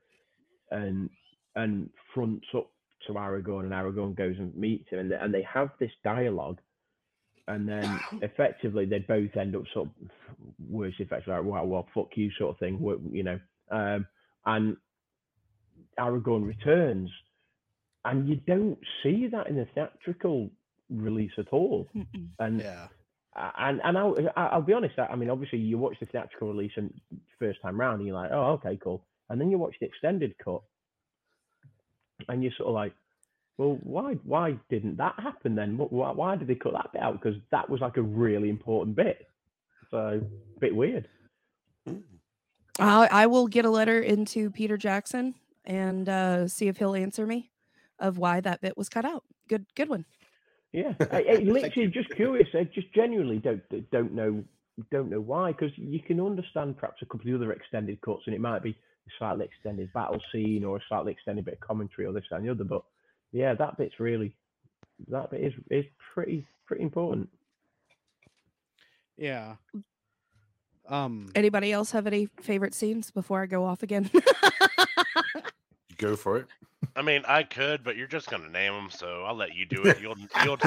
and and fronts up to Aragorn, and Aragorn goes and meets him, and they, and they have this dialogue, and then effectively they both end up sort of words effectively like well, well fuck you sort of thing, you know, um, and Aragorn returns, and you don't see that in the theatrical release at all, Mm-mm. and Yeah. and and I'll I- I'll be honest. I I mean, obviously, you watch the theatrical release and first time round, and you're like, oh, okay, cool. And then you watch the extended cut, and you're sort of like, well, why why didn't that happen then? Why, why did they cut that bit out? Because that was like a really important bit. So a bit weird. I, I will get a letter into Peter Jackson and uh, see if he'll answer me of why that bit was cut out. Good, good one. Yeah, I, I literally just curious. I just genuinely don't don't know don't know why because you can understand perhaps a couple of the other extended cuts and it might be a slightly extended battle scene or a slightly extended bit of commentary or this and the other. But yeah, that bit's really that bit is is pretty pretty important. Yeah. Um Anybody else have any favorite scenes before I go off again? Go for it. I mean, I could, but you're just gonna name them, so I'll let you do it. You'll you'll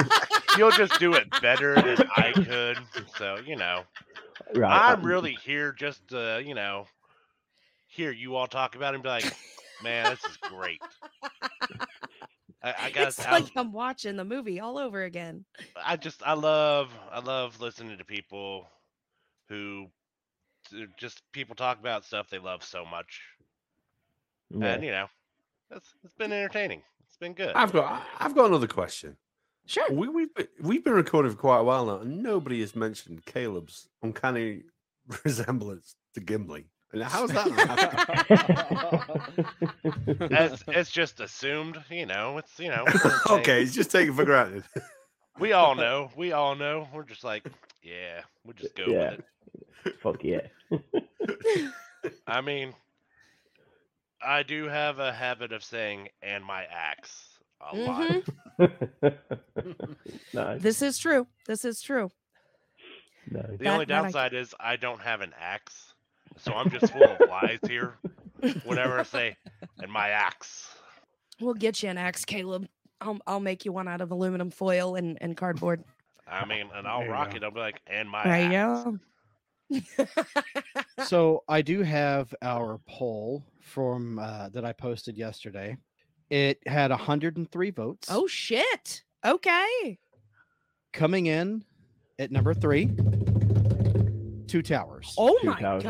you'll just do it better than I could. So you know, Right. I'm really here just to you know hear you all talk about it and be like, man, this is great. I, I got. it's like I'm watching the movie all over again. I just I love I love listening to people who just people talk about stuff they love so much, yeah. and you know, it's it's been entertaining. It's been good. I've got I've got another question. Sure. We, we've been, we've been recording for quite a while now, and nobody has mentioned Caleb's uncanny resemblance to Gimli. And how's that? it's, it's just assumed, you know. It's you know. we're okay, it's just taken for granted. We all know. We all know. We're just like, yeah, we'll just go Yeah. with it. Fuck yeah. I mean, I do have a habit of saying "and my axe" a lot. Mhm. nice. This is true. This is true. No. The That- only that I downside is I don't have an axe, so I'm just full of lies here. Whatever I say "and my axe. We'll get you an axe, Caleb. I'll, I'll make you one out of aluminum foil and, and cardboard. I mean, and I'll There rock it. I'll be like, "and my There you so I do have our poll from uh, that I posted yesterday. It had 103 votes. oh shit. Okay. coming in at number three, Two Towers. Oh Two my towers, yeah.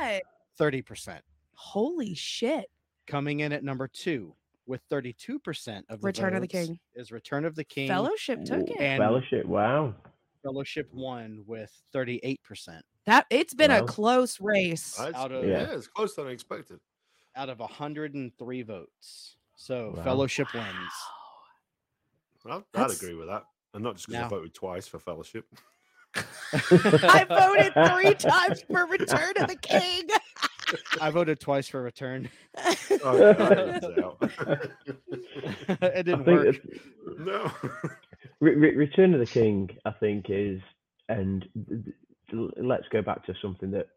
god. 30%. Holy shit. Coming in at number two with 32% of the Return of the King. is Return of the King. Fellowship took Ooh, it. And- Fellowship. Wow. Fellowship won with 38%. That it's been a close race. That's- Out of- yeah. Yeah. it's closer than I expected. out of 103 votes. So Wow. Fellowship wins. I'd, I'd agree with that. And not just because Now- I voted twice for fellowship. I voted three times for Return of the King. I voted twice for Return. Oh, yeah, that evens out. it didn't work. no. Re- Re- Return of the King, I think, is, and th- th- let's go back to something that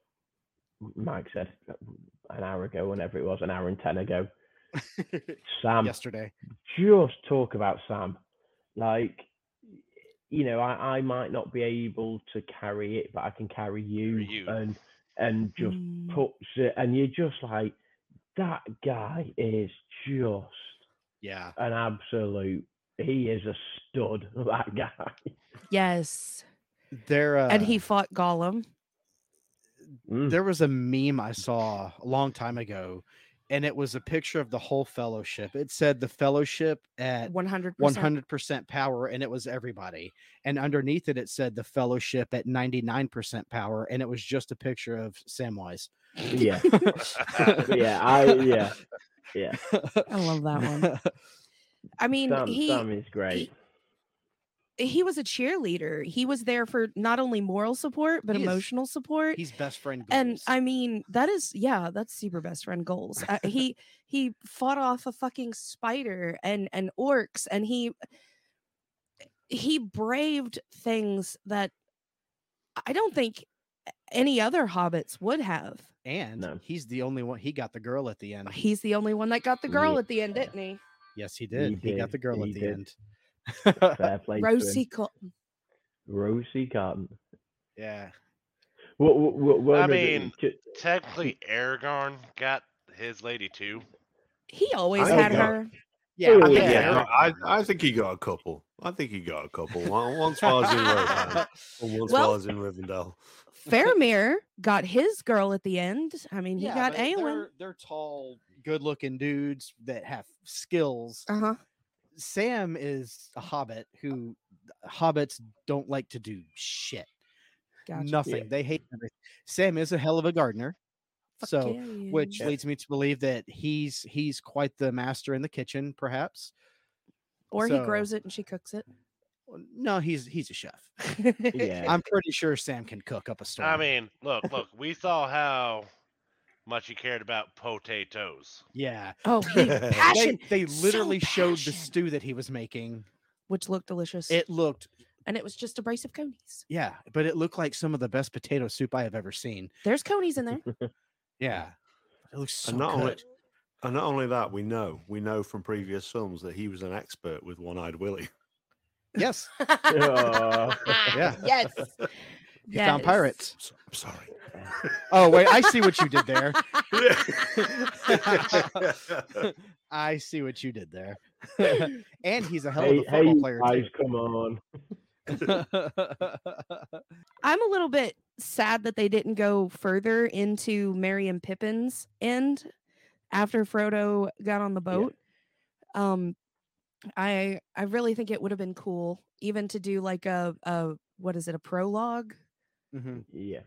Mike said an hour ago, whenever it was, an hour and 10 ago. Sam, Yesterday. just talk about Sam. Like, you know, I, I might not be able to carry it, but I can carry you, you. and and just Mm. puts it, and you're just like, that guy is just Yeah. an absolute. He is a stud. That guy. Yes. There, uh, and he fought Gollum. Mm. there was a meme I saw a long time ago, and it was a picture of the whole fellowship. It said the fellowship at 100%. 100% power, and it was everybody. And underneath it, it said the fellowship at 99% power, and it was just a picture of Samwise. Yeah, yeah, I yeah, yeah. I love that one. I mean, Sam, he Sam is great. he was a cheerleader. He was there for not only moral support but He is- emotional support. He's best friend. and. I mean, that is yeah, that's super best friend goals. Uh, he he fought off a fucking spider and and orcs, and he he braved things that I don't think any other hobbits would have. and No. he's the only one. He got the girl at the end. He's the only one that got the girl Yeah. at the end, didn't he? Yes, he did. He, got did, the girl he at the did. end. Fair play to. Rosie Cotton. Rosie Cotton. yeah. What, what, what, what I was it? mean- Technically, Aragorn got his lady too. He always I had think, uh, her. Yeah. Oh, I I think think, yeah. he got, I, I think he got a couple. I think he got a couple. One, once while I was in Rohan, and once while I was in Rivendell. Faramir got his girl at the end. I mean, he Yeah, got but Eowyn. They're, they're tall, good-looking dudes that have skills. Uh huh. Sam is a hobbit uh who uh, hobbits don't like to do shit. Gotcha. Nothing. They hate everything. Sam is a hell of a gardener. Fuck so yeah, he which is. leads me to believe that he's he's quite the master in the kitchen, perhaps. or he grows it and she cooks it. Uh, no, he's he's a chef. yeah. I'm pretty sure Sam can cook up a storm. I mean, look, look, we saw how much he cared about potatoes. yeah. Oh, he passion, They, they so literally showed the passion. stew that he was making. which looked delicious. It looked and it was just a brace of conies. yeah, but it looked like some of the best potato soup I have ever seen. There's conies in there. Yeah. It looks so and not only good. and not only that, we know we know from previous films that he was an expert with one-eyed Willie. Yes. Yeah. Yes. He found pirates. So- I'm sorry. Oh wait, I see what you did there. I see what you did there. and he's a hell of hey, a football hey, player guys, too. come on. I'm a little bit sad that they didn't go further into Merry and Pippin's end after Frodo got on the boat. Um, I I really think it would have been cool even to do like a a what is it a prologue Mhm. Yeah.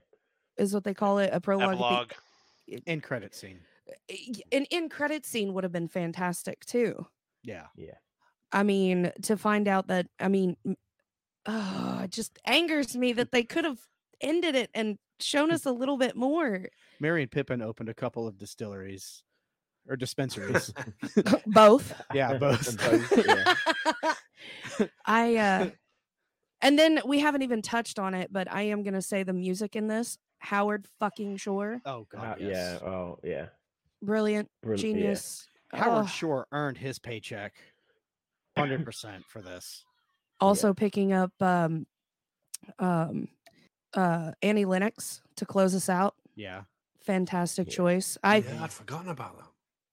is what they call it a prologue. at the- Epilogue. End credit scene. An in credit scene would have been fantastic too. Yeah. Yeah. I mean, to find out that I mean, oh, it just angers me that they could have ended it and shown us a little bit more. Merry and Pippin opened a couple of distilleries or dispensaries. Both. yeah, both. Both, yeah. I uh and then we haven't even touched on it, but I am gonna say the music in this, Howard fucking Shore. oh Uh, god. yeah. Oh, yeah. Brilliant, Brilliant. yeah. genius. Howard Oh, Shore earned his paycheck 100% for this. also picking up um um uh Annie Lennox to close us out. Yeah. Fantastic Yeah. choice. I yeah, I'd forgotten about that.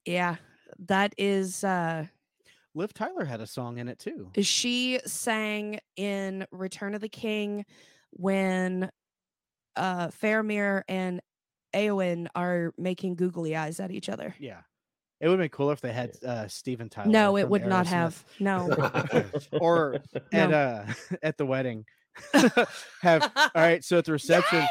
yeah, that is uh Liv Tyler had a song in it too. she sang in Return of the King when uh Faramir and Eowyn are making googly eyes at each other. Yeah. It would have been cooler if they had uh Steven Tyler. no, it from would not have. No. Or at No. uh at the wedding. have all right, so at the reception, Yeah!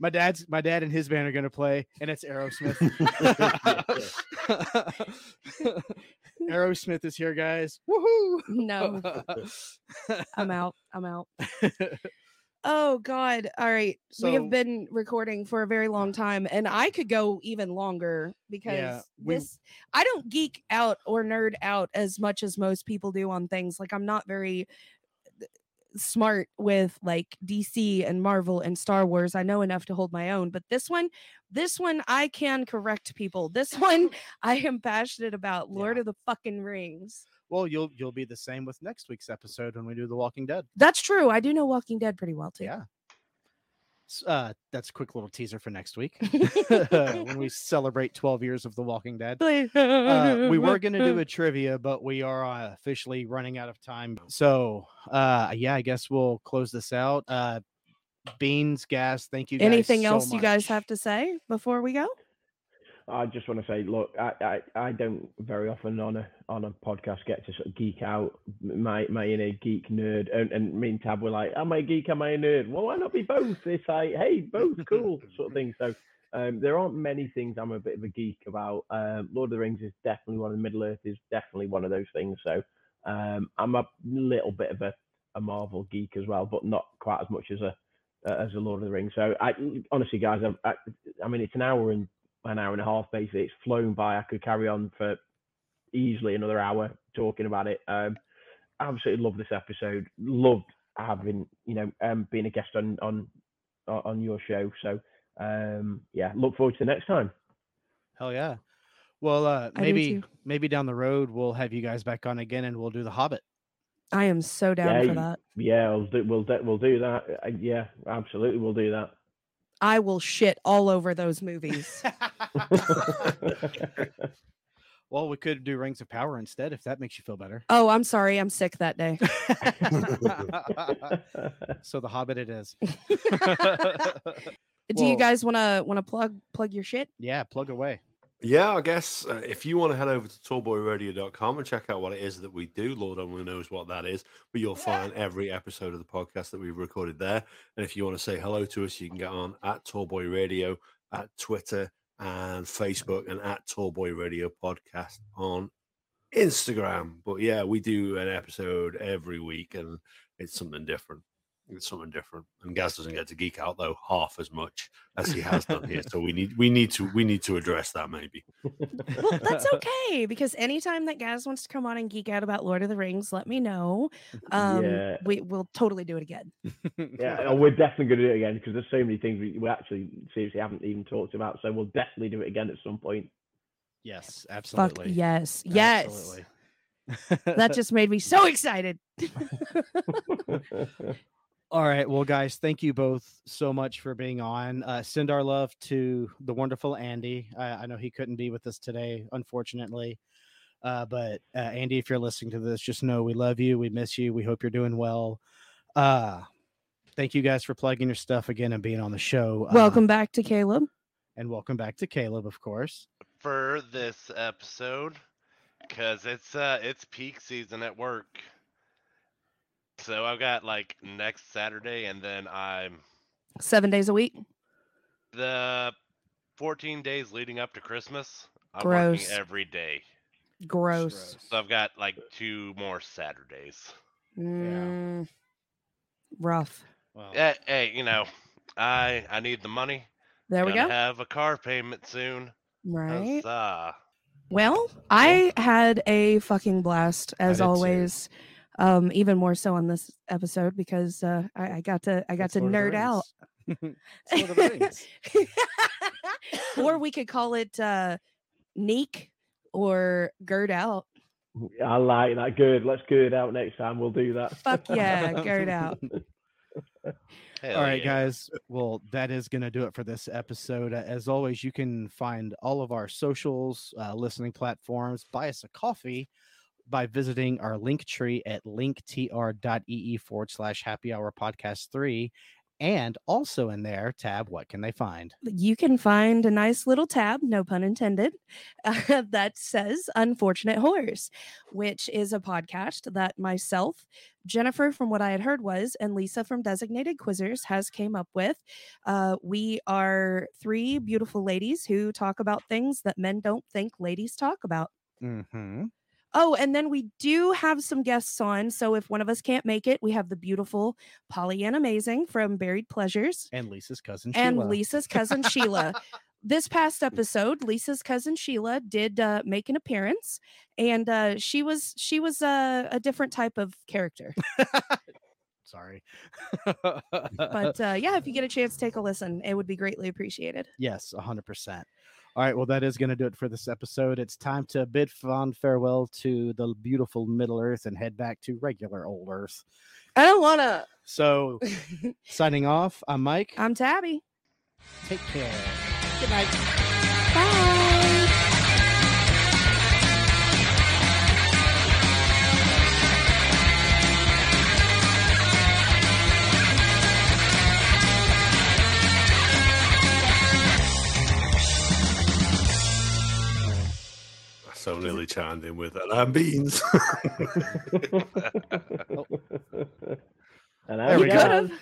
My dad's my dad and his band are gonna play, and it's Aerosmith. Aerosmith is here, guys. Woohoo! No, I'm out. I'm out. Oh God. All right. we have been recording for a very long time and I could go even longer because we- this I don't geek out or nerd out as much as most people do on things. Like I'm not very smart with like DC and Marvel and Star Wars. I know enough to hold my own, but this one, this one I can correct people. This one I am passionate about Lord Yeah. of the fucking Rings. well, you'll you'll be the same with next week's episode when we do The Walking Dead. That's true. I do know Walking Dead pretty well too. Yeah. Uh, that's a quick little teaser for next week when we celebrate 12 years of The Walking Dead. Uh, we were going to do a trivia, but we are uh, officially running out of time. So, uh, yeah, I guess we'll close this out. Uh, Beans, Gaz, thank you. Guys Anything so else you guys have to say before we go? I just want to say, look, I, I, I don't very often on a on a podcast get to sort of geek out. My my inner geek nerd, and, and me and Tab were like, "Am I a geek? Am I a nerd?" Well, why not be both? It's like, hey, both cool sort of thing. So um, there aren't many things I'm a bit of a geek about. Um, Lord of the Rings is definitely one, and Middle Earth is definitely one of those things. So um, I'm a little bit of a, a Marvel geek as well, but not quite as much as a as a Lord of the Rings. So I honestly, guys, I, I, I mean, it's an hour and an hour and a half basically. It's flown by. I could carry on for easily another hour talking about it. Um, absolutely love this episode. Loved having you know um being a guest on on on your show. So um yeah, look forward to the next time. Hell yeah. Well, uh, maybe maybe down the road we'll have you guys back on again, and we'll do The Hobbit. I am so down Yeah, for that. Yeah, we'll do we'll do, we'll do that. Uh, yeah, absolutely, we'll do that. I will shit all over those movies. well, we could do Rings of Power instead, if that makes you feel better. oh, I'm sorry. I'm sick that day. so The Hobbit it is. Do you guys want to want to plug plug your shit? yeah, plug away. Yeah, I guess uh, if you want to head over to tallboyradio.com and check out what it is that we do, Lord only knows what that is, but you'll find every episode of the podcast that we've recorded there. And if you want to say hello to us, you can get on at Tallboy Radio, at Twitter and Facebook, and at Tallboy Radio Podcast on Instagram. But yeah, we do an episode every week, and it's something different. It's something different. And Gaz doesn't get to geek out though half as much as he has done here. So we need we need to we need to address that maybe. Well, that's okay because anytime that Gaz wants to come on and geek out about Lord of the Rings, let me know. Um, Yeah. we will totally do it again. yeah, oh, we're definitely going to do it again because there's so many things we, we actually seriously haven't even talked about. So we'll definitely do it again at some point. Yes, Fuck absolutely. yes, yes. Absolutely. That just made me so excited. All right. Well, guys, thank you both so much for being on. Uh, send our love to the wonderful Andy. I, I know he couldn't be with us today, unfortunately. Uh, but uh, Andy, if you're listening to this, just know we love you. We miss you. We hope you're doing well. Uh, thank you guys for plugging your stuff again and being on the show. Uh, Welcome back to Caleb. and welcome back to Caleb, of course. for this episode because it's uh it's peak season at work. So I've got like next Saturday and then I'm Seven days a week. the 14 days leading up to Christmas. I'm Gross. working every day. Gross. So I've got like two more Saturdays. Mm, rough. Well, Hey, hey, you know, I I need the money. There we Gonna go. Have a car payment soon. Right. Huzzah. Well, I had a fucking blast as did too. always. Um, even more so on this episode because uh, I, I got to I got It's to Lord nerd out. Rings. It's Lord of the Rings. or we could call it uh, neek or gird out. I like that. Good. Let's good out next time. We'll do that. Fuck yeah, gird out. Hell all right, yeah. guys. Well, that is going to do it for this episode. Uh, As always, you can find all of our socials, uh, listening platforms, buy us a coffee by visiting our link tree at linktr.ee forward slash happy hour podcast three. And also in there, tab, what can they find? you can find a nice little tab, no pun intended, uh, that says Unfortunate Horrors, which is a podcast that myself, Jennifer, from what I had heard was, and Lisa from Designated Quizzers has came up with. Uh, we are three beautiful ladies who talk about things that men don't think ladies talk about. Mm-hmm. Oh, and then we do have some guests on. So if one of us can't make it, we have the beautiful Pollyanna Amazing from Buried Pleasures And Lisa's cousin and Sheila. Lisa's cousin Sheila. This past episode, Lisa's cousin Sheila did uh, make an appearance, and uh, she was she was uh, a different type of character. Sorry. But uh, yeah, if you get a chance, take a listen. It would be greatly appreciated. Yes, 100%. All right, well, that is going to do it for this episode. It's time to bid fond farewell to the beautiful Middle Earth and head back to regular old Earth. I don't wanna. So, signing off, I'm Mike. I'm Tabby. Take care. Good night. Bye. So nearly chimed in with and I'm beans. Oh. and There we I'm go. Gaz. Could've.